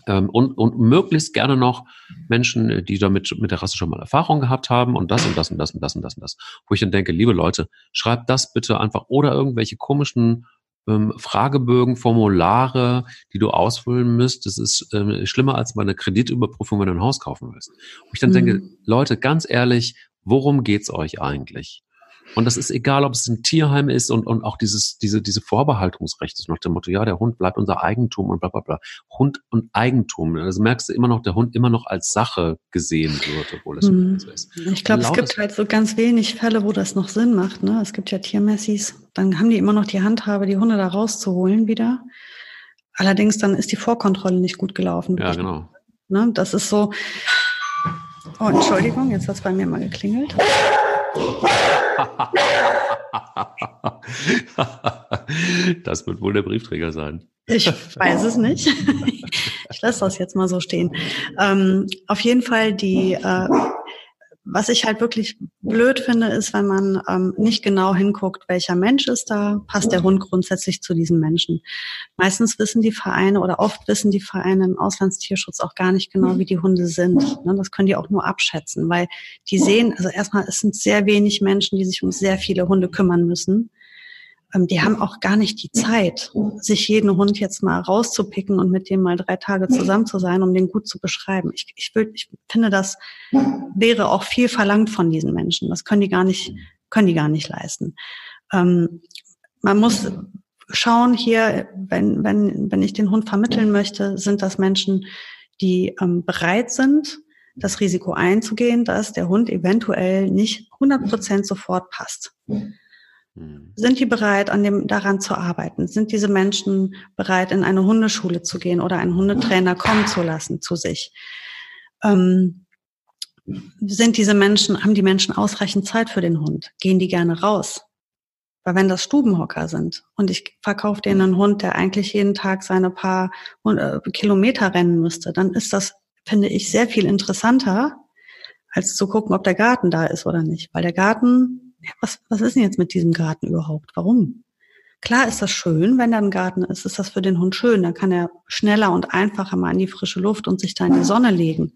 ähm, und, und möglichst gerne noch Menschen, die damit mit der Rasse schon mal Erfahrung gehabt haben und das und das und das und das und das und das. Wo ich dann denke, liebe Leute, schreibt das bitte einfach oder irgendwelche komischen ähm, Fragebögen, Formulare, die du ausfüllen müsst. Das ist ähm, schlimmer als bei einer Kreditüberprüfung, wenn du ein Haus kaufen willst. Wo ich dann mhm. denke, Leute, ganz ehrlich, worum geht's euch eigentlich? Und das ist egal, ob es ein Tierheim ist und, und auch dieses, diese, diese Vorbehaltungsrecht ist nach dem Motto, ja, der Hund bleibt unser Eigentum und bla, bla, bla. Hund und Eigentum. Also merkst du immer noch, der Hund immer noch als Sache gesehen wird, obwohl es hm. so ist. Ich glaube, es gibt halt so ganz wenig Fälle, wo das noch Sinn macht. Ne? Es gibt ja Tiermessis, dann haben die immer noch die Handhabe, die Hunde da rauszuholen wieder. Allerdings dann ist die Vorkontrolle nicht gut gelaufen. Ja, genau. Ne? Das ist so. Oh, Entschuldigung, jetzt hat es bei mir mal geklingelt. das wird wohl der Briefträger sein. Ich weiß es nicht. Ich lasse das jetzt mal so stehen. Ähm, auf jeden Fall die äh, was ich halt wirklich blöd finde, ist, wenn man ähm, nicht genau hinguckt, welcher Mensch ist da, passt der Hund grundsätzlich zu diesem Menschen. Meistens wissen die Vereine oder oft wissen die Vereine im Auslandstierschutz auch gar nicht genau, wie die Hunde sind. Ne? Das können die auch nur abschätzen, weil die sehen, also erstmal, es sind sehr wenig Menschen, die sich um sehr viele Hunde kümmern müssen. Ähm, die haben auch gar nicht die Zeit, sich jeden Hund jetzt mal rauszupicken und mit dem mal drei Tage zusammen zu sein, um den gut zu beschreiben. Ich, ich, will, ich finde, das wäre auch viel verlangt von diesen Menschen. Das können die gar nicht, können die gar nicht leisten. Ähm, man muss schauen hier, wenn, wenn, wenn ich den Hund vermitteln möchte, sind das Menschen, die ähm, bereit sind, das Risiko einzugehen, dass der Hund eventuell nicht 100 Prozent sofort passt. Mhm. Sind die bereit, an dem, daran zu arbeiten? Sind diese Menschen bereit, in eine Hundeschule zu gehen oder einen Hundetrainer kommen zu lassen zu sich? Ähm, sind diese Menschen, haben die Menschen ausreichend Zeit für den Hund? Gehen die gerne raus? Weil wenn das Stubenhocker sind und ich verkaufe denen einen Hund, der eigentlich jeden Tag seine paar äh, Kilometer rennen müsste, dann ist das, finde ich, sehr viel interessanter, als zu gucken, ob der Garten da ist oder nicht. Weil der Garten was, was ist denn jetzt mit diesem Garten überhaupt? Warum? Klar ist das schön, wenn da ein Garten ist, ist das für den Hund schön. Dann kann er schneller und einfacher mal in die frische Luft und sich da in die Sonne legen.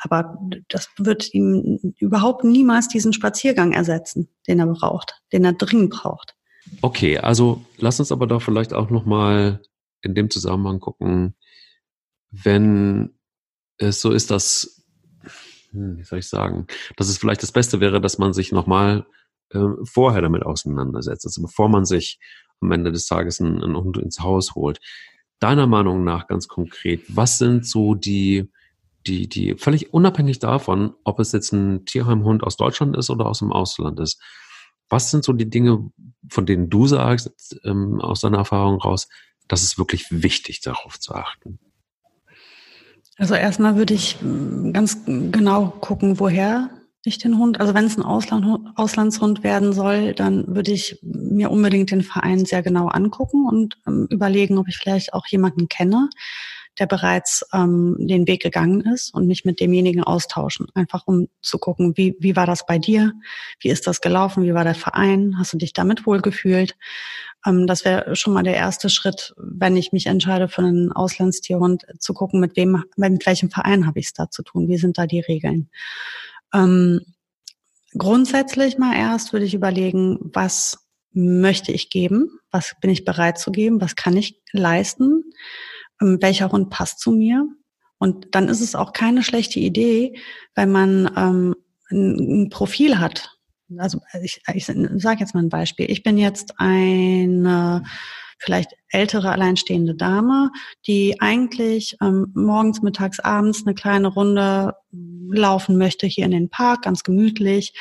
Aber das wird ihm überhaupt niemals diesen Spaziergang ersetzen, den er braucht, den er dringend braucht. Okay, also lass uns aber doch vielleicht auch noch mal in dem Zusammenhang gucken, wenn es so ist, dass hm, wie soll ich sagen, dass es vielleicht das Beste wäre, dass man sich nochmal äh, vorher damit auseinandersetzt, also bevor man sich am Ende des Tages einen, einen Hund ins Haus holt. Deiner Meinung nach ganz konkret, was sind so die, die, die völlig unabhängig davon, ob es jetzt ein Tierheimhund aus Deutschland ist oder aus dem Ausland ist, was sind so die Dinge, von denen du sagst, ähm, aus deiner Erfahrung raus, dass es wirklich wichtig darauf zu achten? Also erstmal würde ich mm, ganz genau gucken, woher ich den Hund, also wenn es ein Ausland, Auslandshund werden soll, dann würde ich mir unbedingt den Verein sehr genau angucken und ähm, überlegen, ob ich vielleicht auch jemanden kenne, der bereits ähm, den Weg gegangen ist und mich mit demjenigen austauschen. Einfach um zu gucken, wie, wie war das bei dir? Wie ist das gelaufen? Wie war der Verein? Hast du dich damit wohlgefühlt? Ähm, das wäre schon mal der erste Schritt, wenn ich mich entscheide für einen Auslandstierhund, zu gucken, mit wem, mit welchem Verein habe ich es da zu tun? Wie sind da die Regeln? Ähm, grundsätzlich mal erst würde ich überlegen, was möchte ich geben? Was bin ich bereit zu geben? Was kann ich leisten? Ähm, welcher Hund passt zu mir. Und dann ist es auch keine schlechte Idee, wenn man ähm, ein, ein Profil hat. Also ich, ich sage jetzt mal ein Beispiel. Ich bin jetzt eine vielleicht ältere alleinstehende Dame, die eigentlich ähm, morgens, mittags, abends eine kleine Runde laufen möchte hier in den Park, ganz gemütlich.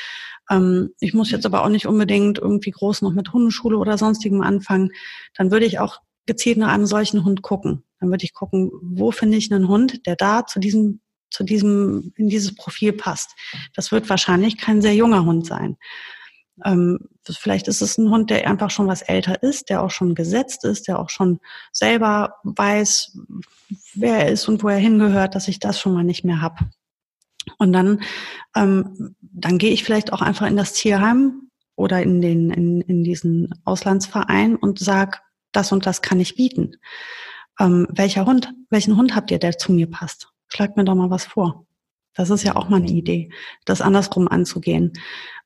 Ähm, ich muss jetzt aber auch nicht unbedingt irgendwie groß noch mit Hundeschule oder sonstigem anfangen. Dann würde ich auch gezielt nach einem solchen Hund gucken. Dann würde ich gucken, wo finde ich einen Hund, der da zu diesem zu diesem, in dieses Profil passt. Das wird wahrscheinlich kein sehr junger Hund sein. Ähm, vielleicht ist es ein Hund, der einfach schon was älter ist, der auch schon gesetzt ist, der auch schon selber weiß, wer er ist und wo er hingehört, dass ich das schon mal nicht mehr habe. Und dann, ähm, dann gehe ich vielleicht auch einfach in das Tierheim oder in den in, in diesen Auslandsverein und sag, das und das kann ich bieten. Ähm, welcher Hund, welchen Hund habt ihr, der zu mir passt? Schlagt mir doch mal was vor. Das ist ja auch mal eine Idee, das andersrum anzugehen.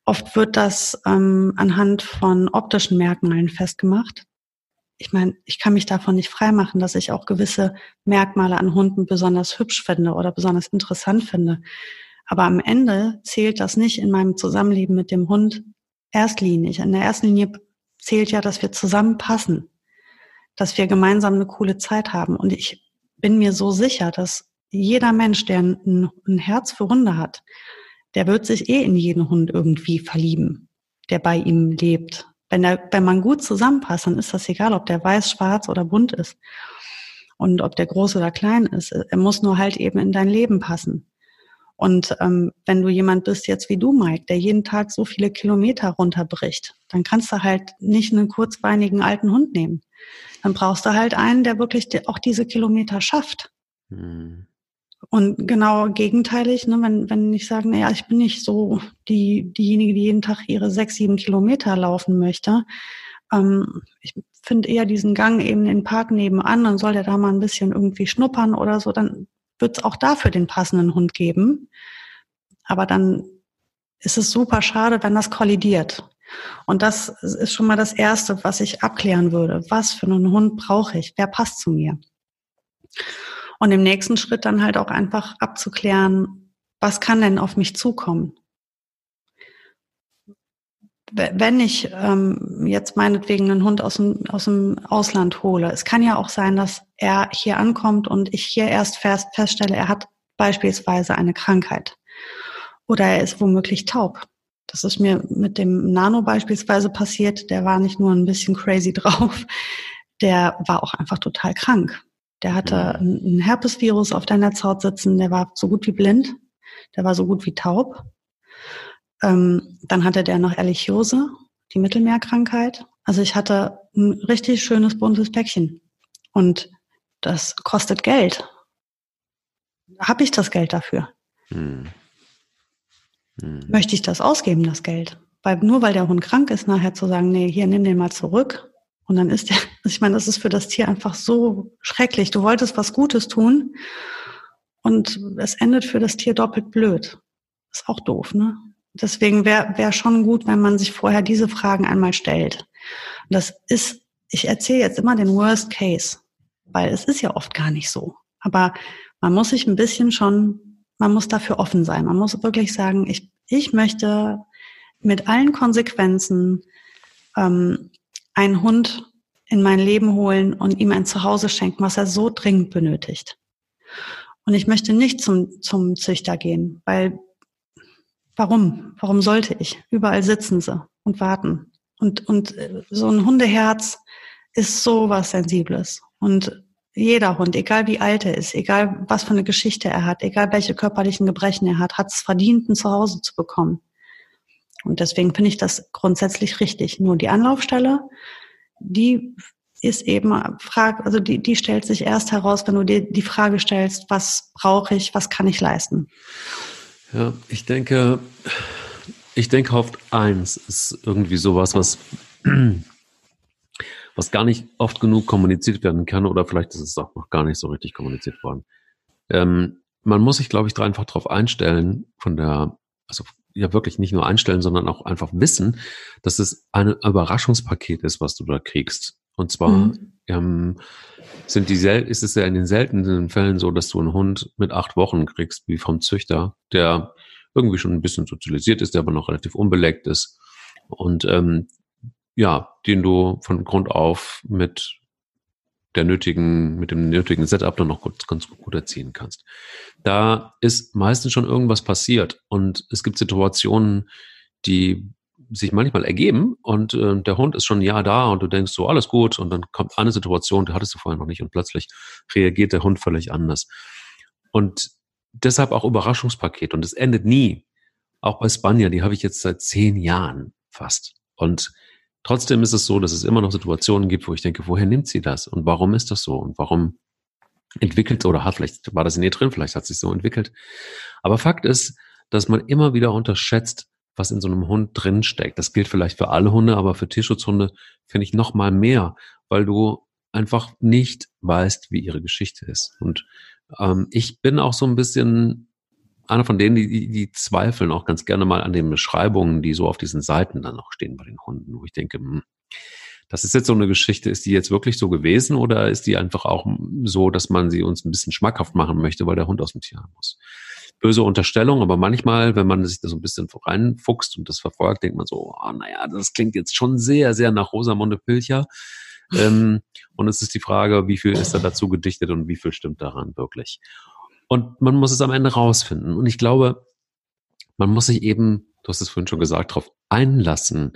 Oft wird das ähm, anhand von optischen Merkmalen festgemacht. Ich meine, ich kann mich davon nicht freimachen, dass ich auch gewisse Merkmale an Hunden besonders hübsch finde oder besonders interessant finde. Aber am Ende zählt das nicht in meinem Zusammenleben mit dem Hund erstlinig. In der ersten Linie zählt ja, dass wir zusammenpassen, dass wir gemeinsam eine coole Zeit haben. Und ich bin mir so sicher, dass jeder Mensch, der ein, ein Herz für Hunde hat, der wird sich eh in jeden Hund irgendwie verlieben, der bei ihm lebt. Wenn, der, wenn man gut zusammenpasst, dann ist das egal, ob der weiß, schwarz oder bunt ist. Und ob der groß oder klein ist. Er muss nur halt eben in dein Leben passen. Und ähm, wenn du jemand bist jetzt wie du, Mike, der jeden Tag so viele Kilometer runterbricht, dann kannst du halt nicht einen kurzbeinigen alten Hund nehmen. Dann brauchst du halt einen, der wirklich auch diese Kilometer schafft. Hm. Und genau gegenteilig, ne, wenn, wenn ich sage, naja, ich bin nicht so die, diejenige, die jeden Tag ihre sechs, sieben Kilometer laufen möchte. Ähm, ich finde eher diesen Gang eben in den Park nebenan, dann soll der da mal ein bisschen irgendwie schnuppern oder so, dann wird es auch dafür den passenden Hund geben. Aber dann ist es super schade, wenn das kollidiert. Und das ist schon mal das Erste, was ich abklären würde. Was für einen Hund brauche ich? Wer passt zu mir? Und im nächsten Schritt dann halt auch einfach abzuklären, was kann denn auf mich zukommen? Wenn ich ähm, jetzt meinetwegen einen Hund aus dem, aus dem Ausland hole, es kann ja auch sein, dass er hier ankommt und ich hier erst fest, feststelle, er hat beispielsweise eine Krankheit oder er ist womöglich taub. Das ist mir mit dem Nano beispielsweise passiert. Der war nicht nur ein bisschen crazy drauf, der war auch einfach total krank. Der hatte mhm. ein Herpesvirus auf der Netzhaut sitzen, der war so gut wie blind, der war so gut wie taub. Ähm, dann hatte der noch Ehrlichiose, die Mittelmeerkrankheit. Also ich hatte ein richtig schönes buntes Päckchen. Und das kostet Geld. Habe ich das Geld dafür? Hm. Hm. Möchte ich das ausgeben, das Geld? Weil nur weil der Hund krank ist, nachher zu sagen, nee, hier nimm den mal zurück, und dann ist der, ich meine, das ist für das Tier einfach so schrecklich. Du wolltest was Gutes tun und es endet für das Tier doppelt blöd. Ist auch doof, ne? Deswegen wäre wär schon gut, wenn man sich vorher diese Fragen einmal stellt. Und das ist, ich erzähle jetzt immer den Worst Case, weil es ist ja oft gar nicht so. Aber man muss sich ein bisschen schon, man muss dafür offen sein. Man muss wirklich sagen, ich, ich möchte mit allen Konsequenzen ähm, einen Hund in mein Leben holen und ihm ein Zuhause schenken, was er so dringend benötigt. Und ich möchte nicht zum, zum Züchter gehen, weil warum? Warum sollte ich? Überall sitzen sie und warten. Und, und äh, so ein Hundeherz ist so was Sensibles. Und jeder Hund, egal wie alt er ist, egal was für eine Geschichte er hat, egal welche körperlichen Gebrechen er hat, hat es verdient, ein Zuhause zu bekommen. Und deswegen finde ich das grundsätzlich richtig. Nur die Anlaufstelle, die ist eben frag, also die, die stellt sich erst heraus, wenn du dir die Frage stellst, was brauche ich, was kann ich leisten? Ja, ich denke, ich denke oft eins ist irgendwie sowas, was, was gar nicht oft genug kommuniziert werden kann oder vielleicht ist es auch noch gar nicht so richtig kommuniziert worden. Ähm, man muss sich, glaube ich, einfach darauf einstellen, von der, also ja wirklich nicht nur einstellen, sondern auch einfach wissen, dass es ein Überraschungspaket ist, was du da kriegst. Und zwar mhm. ähm, sind die sel ist es ja in den seltenen Fällen so, dass du einen Hund mit acht Wochen kriegst, wie vom Züchter, der irgendwie schon ein bisschen sozialisiert ist, der aber noch relativ unbeleckt ist. Und ähm, ja, den du von Grund auf mit der nötigen, mit dem nötigen Setup dann noch gut, ganz gut erziehen kannst. Da ist meistens schon irgendwas passiert und es gibt Situationen, die sich manchmal ergeben und äh, der Hund ist schon ein Jahr da und du denkst so, alles gut und dann kommt eine Situation, die hattest du vorher noch nicht und plötzlich reagiert der Hund völlig anders. Und deshalb auch Überraschungspaket und es endet nie. Auch bei Spanja, die habe ich jetzt seit zehn Jahren fast. Und trotzdem ist es so, dass es immer noch Situationen gibt, wo ich denke, woher nimmt sie das? Und warum ist das so? Und warum entwickelt oder hat, vielleicht war das in ihr drin, vielleicht hat sich so entwickelt. Aber Fakt ist, dass man immer wieder unterschätzt, was in so einem Hund drinsteckt. Das gilt vielleicht für alle Hunde, aber für Tierschutzhunde finde ich noch mal mehr, weil du einfach nicht weißt, wie ihre Geschichte ist. Und ähm, ich bin auch so ein bisschen einer von denen, die, die, zweifeln auch ganz gerne mal an den Beschreibungen, die so auf diesen Seiten dann auch stehen bei den Hunden, wo ich denke, hm, das ist jetzt so eine Geschichte, ist die jetzt wirklich so gewesen oder ist die einfach auch so, dass man sie uns ein bisschen schmackhaft machen möchte, weil der Hund aus dem Tier muss? Böse Unterstellung, aber manchmal, wenn man sich da so ein bisschen reinfuchst und das verfolgt, denkt man so, oh, naja, das klingt jetzt schon sehr, sehr nach Rosamunde Pilcher. ähm, und es ist die Frage, wie viel ist da dazu gedichtet und wie viel stimmt daran wirklich? Und man muss es am Ende rausfinden. Und ich glaube, man muss sich eben, du hast es vorhin schon gesagt, darauf einlassen,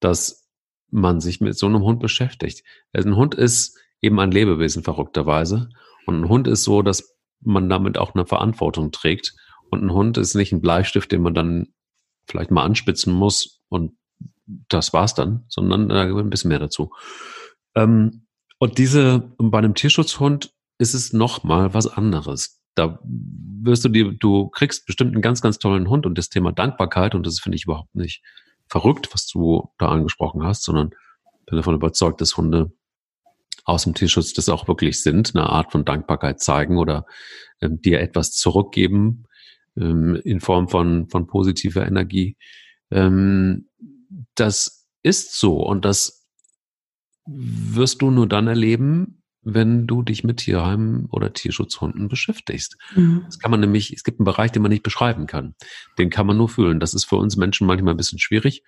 dass man sich mit so einem Hund beschäftigt. Also ein Hund ist eben ein Lebewesen verrückterweise. Und ein Hund ist so, dass man damit auch eine Verantwortung trägt. Und ein Hund ist nicht ein Bleistift, den man dann vielleicht mal anspitzen muss und das war's dann, sondern da gehört ein bisschen mehr dazu. Ähm, und diese, bei einem Tierschutzhund ist es nochmal was anderes da wirst du dir, du kriegst bestimmt einen ganz, ganz tollen Hund und das Thema Dankbarkeit, und das finde ich überhaupt nicht verrückt, was du da angesprochen hast, sondern bin davon überzeugt, dass Hunde aus dem Tierschutz das auch wirklich sind, eine Art von Dankbarkeit zeigen oder ähm, dir etwas zurückgeben ähm, in Form von, von positiver Energie. Ähm, das ist so und das wirst du nur dann erleben, wenn du dich mit Tierheimen oder Tierschutzhunden beschäftigst. Mhm. Das kann man nämlich, es gibt einen Bereich, den man nicht beschreiben kann. Den kann man nur fühlen. Das ist für uns Menschen manchmal ein bisschen schwierig,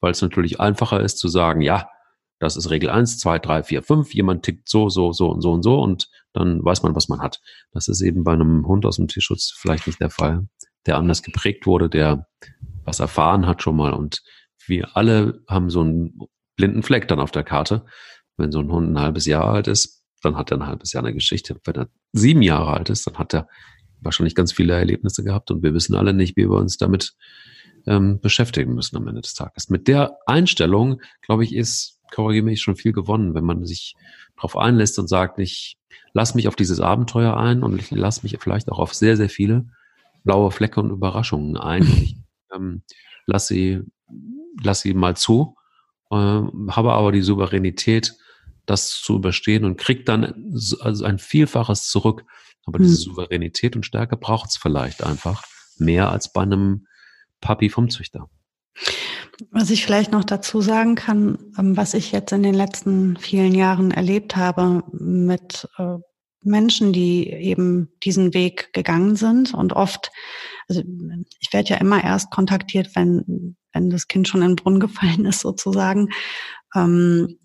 weil es natürlich einfacher ist zu sagen, ja, das ist Regel eins, zwei, drei, vier, fünf. Jemand tickt so, so, so und so und so und dann weiß man, was man hat. Das ist eben bei einem Hund aus dem Tierschutz vielleicht nicht der Fall, der anders geprägt wurde, der was erfahren hat schon mal und wir alle haben so einen blinden Fleck dann auf der Karte. Wenn so ein Hund ein halbes Jahr alt ist, dann hat er ein halbes Jahr eine Geschichte. Wenn er sieben Jahre alt ist, dann hat er wahrscheinlich ganz viele Erlebnisse gehabt und wir wissen alle nicht, wie wir uns damit ähm, beschäftigen müssen am Ende des Tages. Mit der Einstellung, glaube ich, ist, korrigiere mich, schon viel gewonnen, wenn man sich darauf einlässt und sagt, ich lass mich auf dieses Abenteuer ein und ich lass mich vielleicht auch auf sehr, sehr viele blaue Flecke und Überraschungen ein. Ich ähm, lass sie, lass sie mal zu, äh, habe aber die Souveränität, das zu überstehen und kriegt dann also ein Vielfaches zurück. Aber diese hm. Souveränität und Stärke braucht es vielleicht einfach mehr als bei einem Papi vom Züchter. Was ich vielleicht noch dazu sagen kann, ähm, was ich jetzt in den letzten vielen Jahren erlebt habe mit äh, Menschen, die eben diesen Weg gegangen sind und oft, also ich werde ja immer erst kontaktiert, wenn, wenn das Kind schon in den Brunnen gefallen ist sozusagen. Ähm,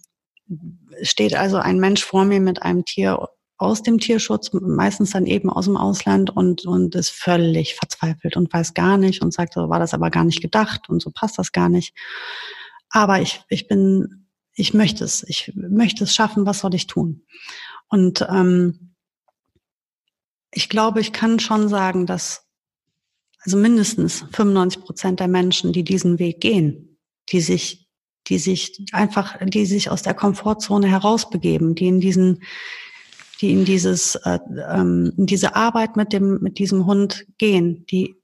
steht also ein Mensch vor mir mit einem Tier aus dem Tierschutz, meistens dann eben aus dem Ausland und, und ist völlig verzweifelt und weiß gar nicht und sagt, so war das aber gar nicht gedacht und so passt das gar nicht. Aber ich, ich bin, ich möchte es, ich möchte es schaffen, was soll ich tun? Und ähm, ich glaube, ich kann schon sagen, dass also mindestens 95 Prozent der Menschen, die diesen Weg gehen, die sich die sich einfach, die sich aus der Komfortzone herausbegeben, die in diesen, die in dieses, äh, ähm, in diese Arbeit mit dem, mit diesem Hund gehen, die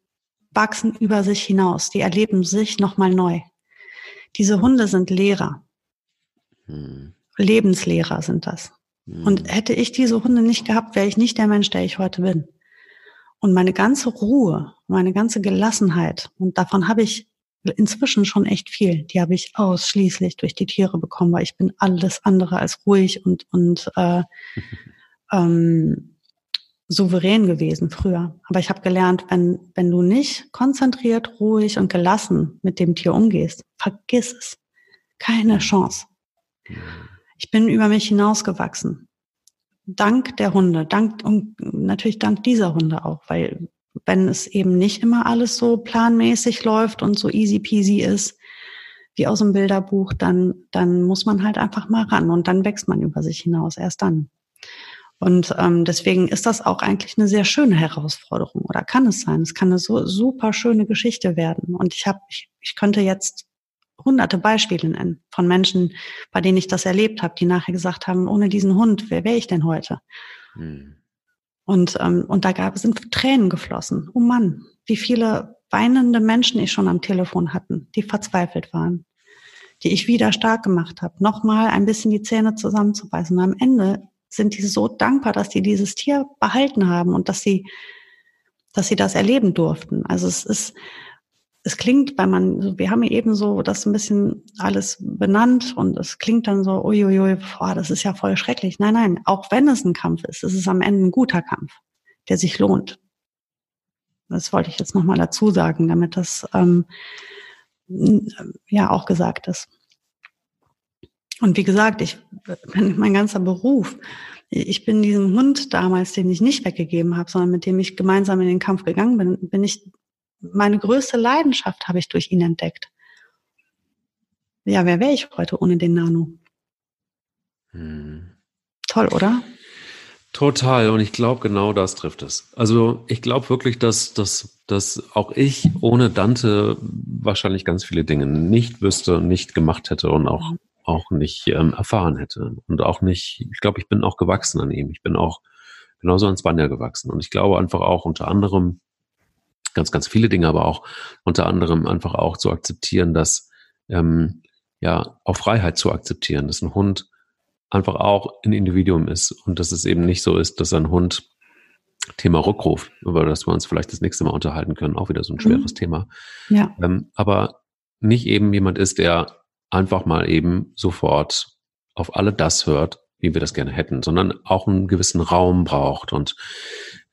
wachsen über sich hinaus, die erleben sich nochmal neu. Diese Hunde sind Lehrer. Hm. Lebenslehrer sind das. Hm. Und hätte ich diese Hunde nicht gehabt, wäre ich nicht der Mensch, der ich heute bin. Und meine ganze Ruhe, meine ganze Gelassenheit, und davon habe ich inzwischen schon echt viel. Die habe ich ausschließlich durch die Tiere bekommen, weil ich bin alles andere als ruhig und, und äh, ähm, souverän gewesen früher. Aber ich habe gelernt, wenn, wenn du nicht konzentriert, ruhig und gelassen mit dem Tier umgehst, vergiss es. Keine Chance. Ich bin über mich hinausgewachsen. Dank der Hunde, dank und natürlich dank dieser Hunde auch, weil wenn es eben nicht immer alles so planmäßig läuft und so easy peasy ist, wie aus dem Bilderbuch, dann, dann muss man halt einfach mal ran und dann wächst man über sich hinaus, erst dann. Und ähm, deswegen ist das auch eigentlich eine sehr schöne Herausforderung oder kann es sein. Es kann eine so super schöne Geschichte werden. Und ich habe, ich, ich könnte jetzt hunderte Beispiele nennen von Menschen, bei denen ich das erlebt habe, die nachher gesagt haben, ohne diesen Hund, wer wäre ich denn heute? Hm. Und, ähm, und da gab, sind Tränen geflossen. Oh Mann, wie viele weinende Menschen ich schon am Telefon hatten, die verzweifelt waren, die ich wieder stark gemacht habe, nochmal ein bisschen die Zähne zusammenzubeißen. Und am Ende sind die so dankbar, dass die dieses Tier behalten haben und dass sie, dass sie das erleben durften. Also es ist, es klingt, weil man, wir haben eben so das ein bisschen alles benannt und es klingt dann so, uiuiui, boah, das ist ja voll schrecklich. Nein, nein, auch wenn es ein Kampf ist, ist es am Ende ein guter Kampf, der sich lohnt. Das wollte ich jetzt nochmal dazu sagen, damit das ähm, ja auch gesagt ist. Und wie gesagt, ich, mein ganzer Beruf, ich bin diesem Hund damals, den ich nicht weggegeben habe, sondern mit dem ich gemeinsam in den Kampf gegangen bin, bin ich meine größte Leidenschaft habe ich durch ihn entdeckt. Ja, wer wäre ich heute ohne den Nano? Hm. Toll, oder? Total. Und ich glaube, genau das trifft es. Also ich glaube wirklich, dass, dass, dass auch ich ohne Dante wahrscheinlich ganz viele Dinge nicht wüsste, nicht gemacht hätte und auch, auch nicht ähm, erfahren hätte. Und auch nicht, ich glaube, ich bin auch gewachsen an ihm. Ich bin auch genauso an Spanier gewachsen. Und ich glaube einfach auch unter anderem, ganz, ganz viele Dinge, aber auch unter anderem einfach auch zu akzeptieren, dass ähm, ja auch Freiheit zu akzeptieren, dass ein Hund einfach auch ein Individuum ist und dass es eben nicht so ist, dass ein Hund Thema Rückruf, über das wir uns vielleicht das nächste Mal unterhalten können, auch wieder so ein schweres mhm. Thema. Ja. Ähm, aber nicht eben jemand ist, der einfach mal eben sofort auf alle das hört, wie wir das gerne hätten, sondern auch einen gewissen Raum braucht und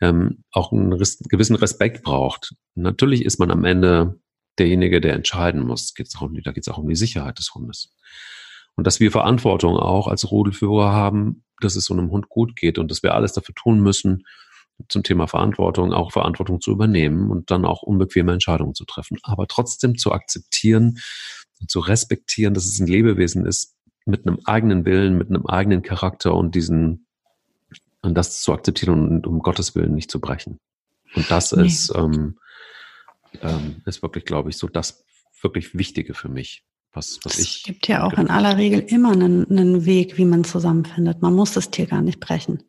ähm, auch einen gewissen Respekt braucht. Natürlich ist man am Ende derjenige, der entscheiden muss. Geht's auch um, da geht es auch um die Sicherheit des Hundes. Und dass wir Verantwortung auch als Rudelführer haben, dass es so einem Hund gut geht und dass wir alles dafür tun müssen, zum Thema Verantwortung auch Verantwortung zu übernehmen und dann auch unbequeme Entscheidungen zu treffen. Aber trotzdem zu akzeptieren und zu respektieren, dass es ein Lebewesen ist, mit einem eigenen Willen, mit einem eigenen Charakter und diesen und das zu akzeptieren und um Gottes Willen nicht zu brechen. Und das nee. ist, ähm, ähm, ist wirklich, glaube ich, so das wirklich Wichtige für mich. Was, was es gibt ja auch in aller Regel immer einen, einen Weg, wie man zusammenfindet. Man muss das Tier gar nicht brechen.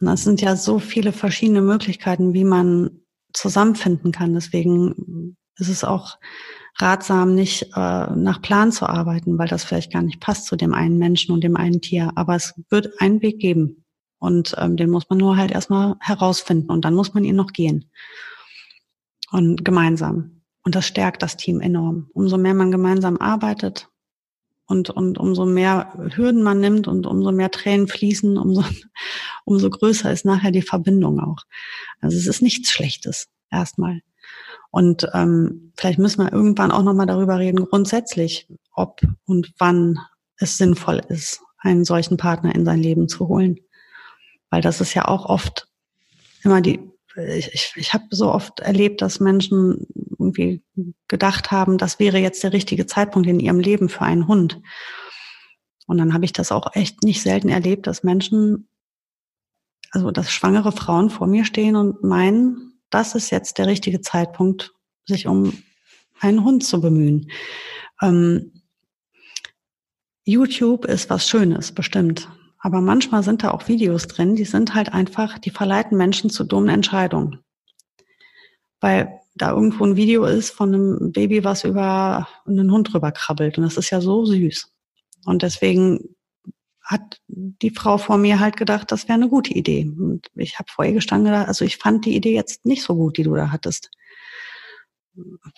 Und es sind ja so viele verschiedene Möglichkeiten, wie man zusammenfinden kann. Deswegen ist es auch ratsam, nicht äh, nach Plan zu arbeiten, weil das vielleicht gar nicht passt zu dem einen Menschen und dem einen Tier. Aber es wird einen Weg geben. Und ähm, den muss man nur halt erstmal herausfinden und dann muss man ihn noch gehen. Und gemeinsam. Und das stärkt das Team enorm. Umso mehr man gemeinsam arbeitet und, und umso mehr Hürden man nimmt und umso mehr Tränen fließen, umso, umso größer ist nachher die Verbindung auch. Also es ist nichts Schlechtes erstmal. Und ähm, vielleicht müssen wir irgendwann auch nochmal darüber reden, grundsätzlich, ob und wann es sinnvoll ist, einen solchen Partner in sein Leben zu holen. Weil das ist ja auch oft immer die, ich, ich, ich habe so oft erlebt, dass Menschen irgendwie gedacht haben, das wäre jetzt der richtige Zeitpunkt in ihrem Leben für einen Hund. Und dann habe ich das auch echt nicht selten erlebt, dass Menschen, also dass schwangere Frauen vor mir stehen und meinen, das ist jetzt der richtige Zeitpunkt, sich um einen Hund zu bemühen. Ähm, YouTube ist was Schönes, bestimmt. Aber manchmal sind da auch Videos drin, die sind halt einfach, die verleiten Menschen zu dummen Entscheidungen. Weil da irgendwo ein Video ist von einem Baby, was über einen Hund drüber krabbelt. Und das ist ja so süß. Und deswegen hat die Frau vor mir halt gedacht, das wäre eine gute Idee. Und ich habe vor ihr gestanden gedacht, also ich fand die Idee jetzt nicht so gut, die du da hattest.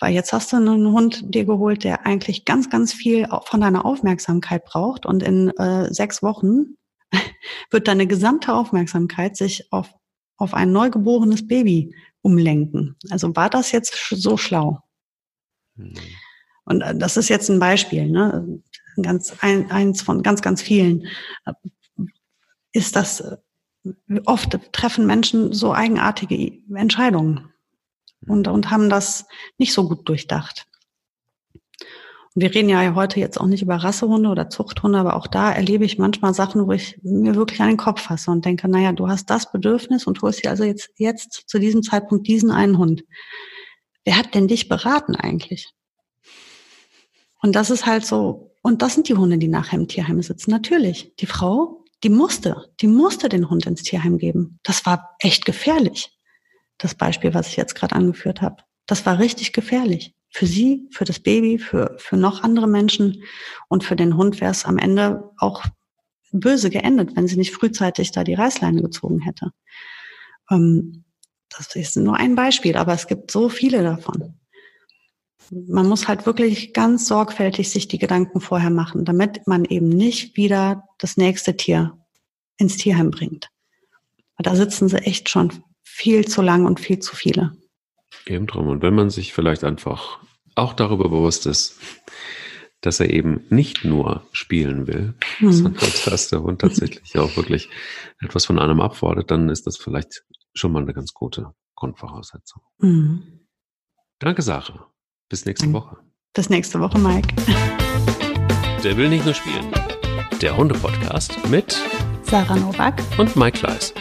Weil jetzt hast du einen Hund dir geholt, der eigentlich ganz, ganz viel von deiner Aufmerksamkeit braucht. Und in äh, sechs Wochen wird deine gesamte Aufmerksamkeit sich auf, auf ein neugeborenes Baby umlenken. Also war das jetzt so schlau? Mhm. Und äh, das ist jetzt ein Beispiel. Ne? ganz ein, eins von ganz, ganz vielen, ist das, oft treffen Menschen so eigenartige Entscheidungen und, und haben das nicht so gut durchdacht. Wir reden ja heute jetzt auch nicht über Rassehunde oder Zuchthunde, aber auch da erlebe ich manchmal Sachen, wo ich mir wirklich an den Kopf fasse und denke, naja, du hast das Bedürfnis und holst dir also jetzt, jetzt zu diesem Zeitpunkt diesen einen Hund. Wer hat denn dich beraten eigentlich? Und das ist halt so, und das sind die Hunde, die nachher im Tierheim sitzen. Natürlich. Die Frau, die musste, die musste den Hund ins Tierheim geben. Das war echt gefährlich. Das Beispiel, was ich jetzt gerade angeführt habe. Das war richtig gefährlich für sie, für das Baby, für, für noch andere Menschen und für den Hund wäre es am Ende auch böse geendet, wenn sie nicht frühzeitig da die Reißleine gezogen hätte. Ähm, das ist nur ein Beispiel, aber es gibt so viele davon. Man muss halt wirklich ganz sorgfältig sich die Gedanken vorher machen, damit man eben nicht wieder das nächste Tier ins Tierheim bringt. Da sitzen sie echt schon viel zu lang und viel zu viele. Eben drum. Und wenn man sich vielleicht einfach auch darüber bewusst ist, dass er eben nicht nur spielen will, mhm. sondern dass der Hund tatsächlich auch wirklich etwas von einem abfordert, dann ist das vielleicht schon mal eine ganz gute Grundvoraussetzung. Mhm. Danke, Sarah. Bis nächste. Woche. Bis nächste Woche, Mike. Der will nicht nur spielen. Der Hunde-Podcast mit Sarah Novak und Mike Kleiss.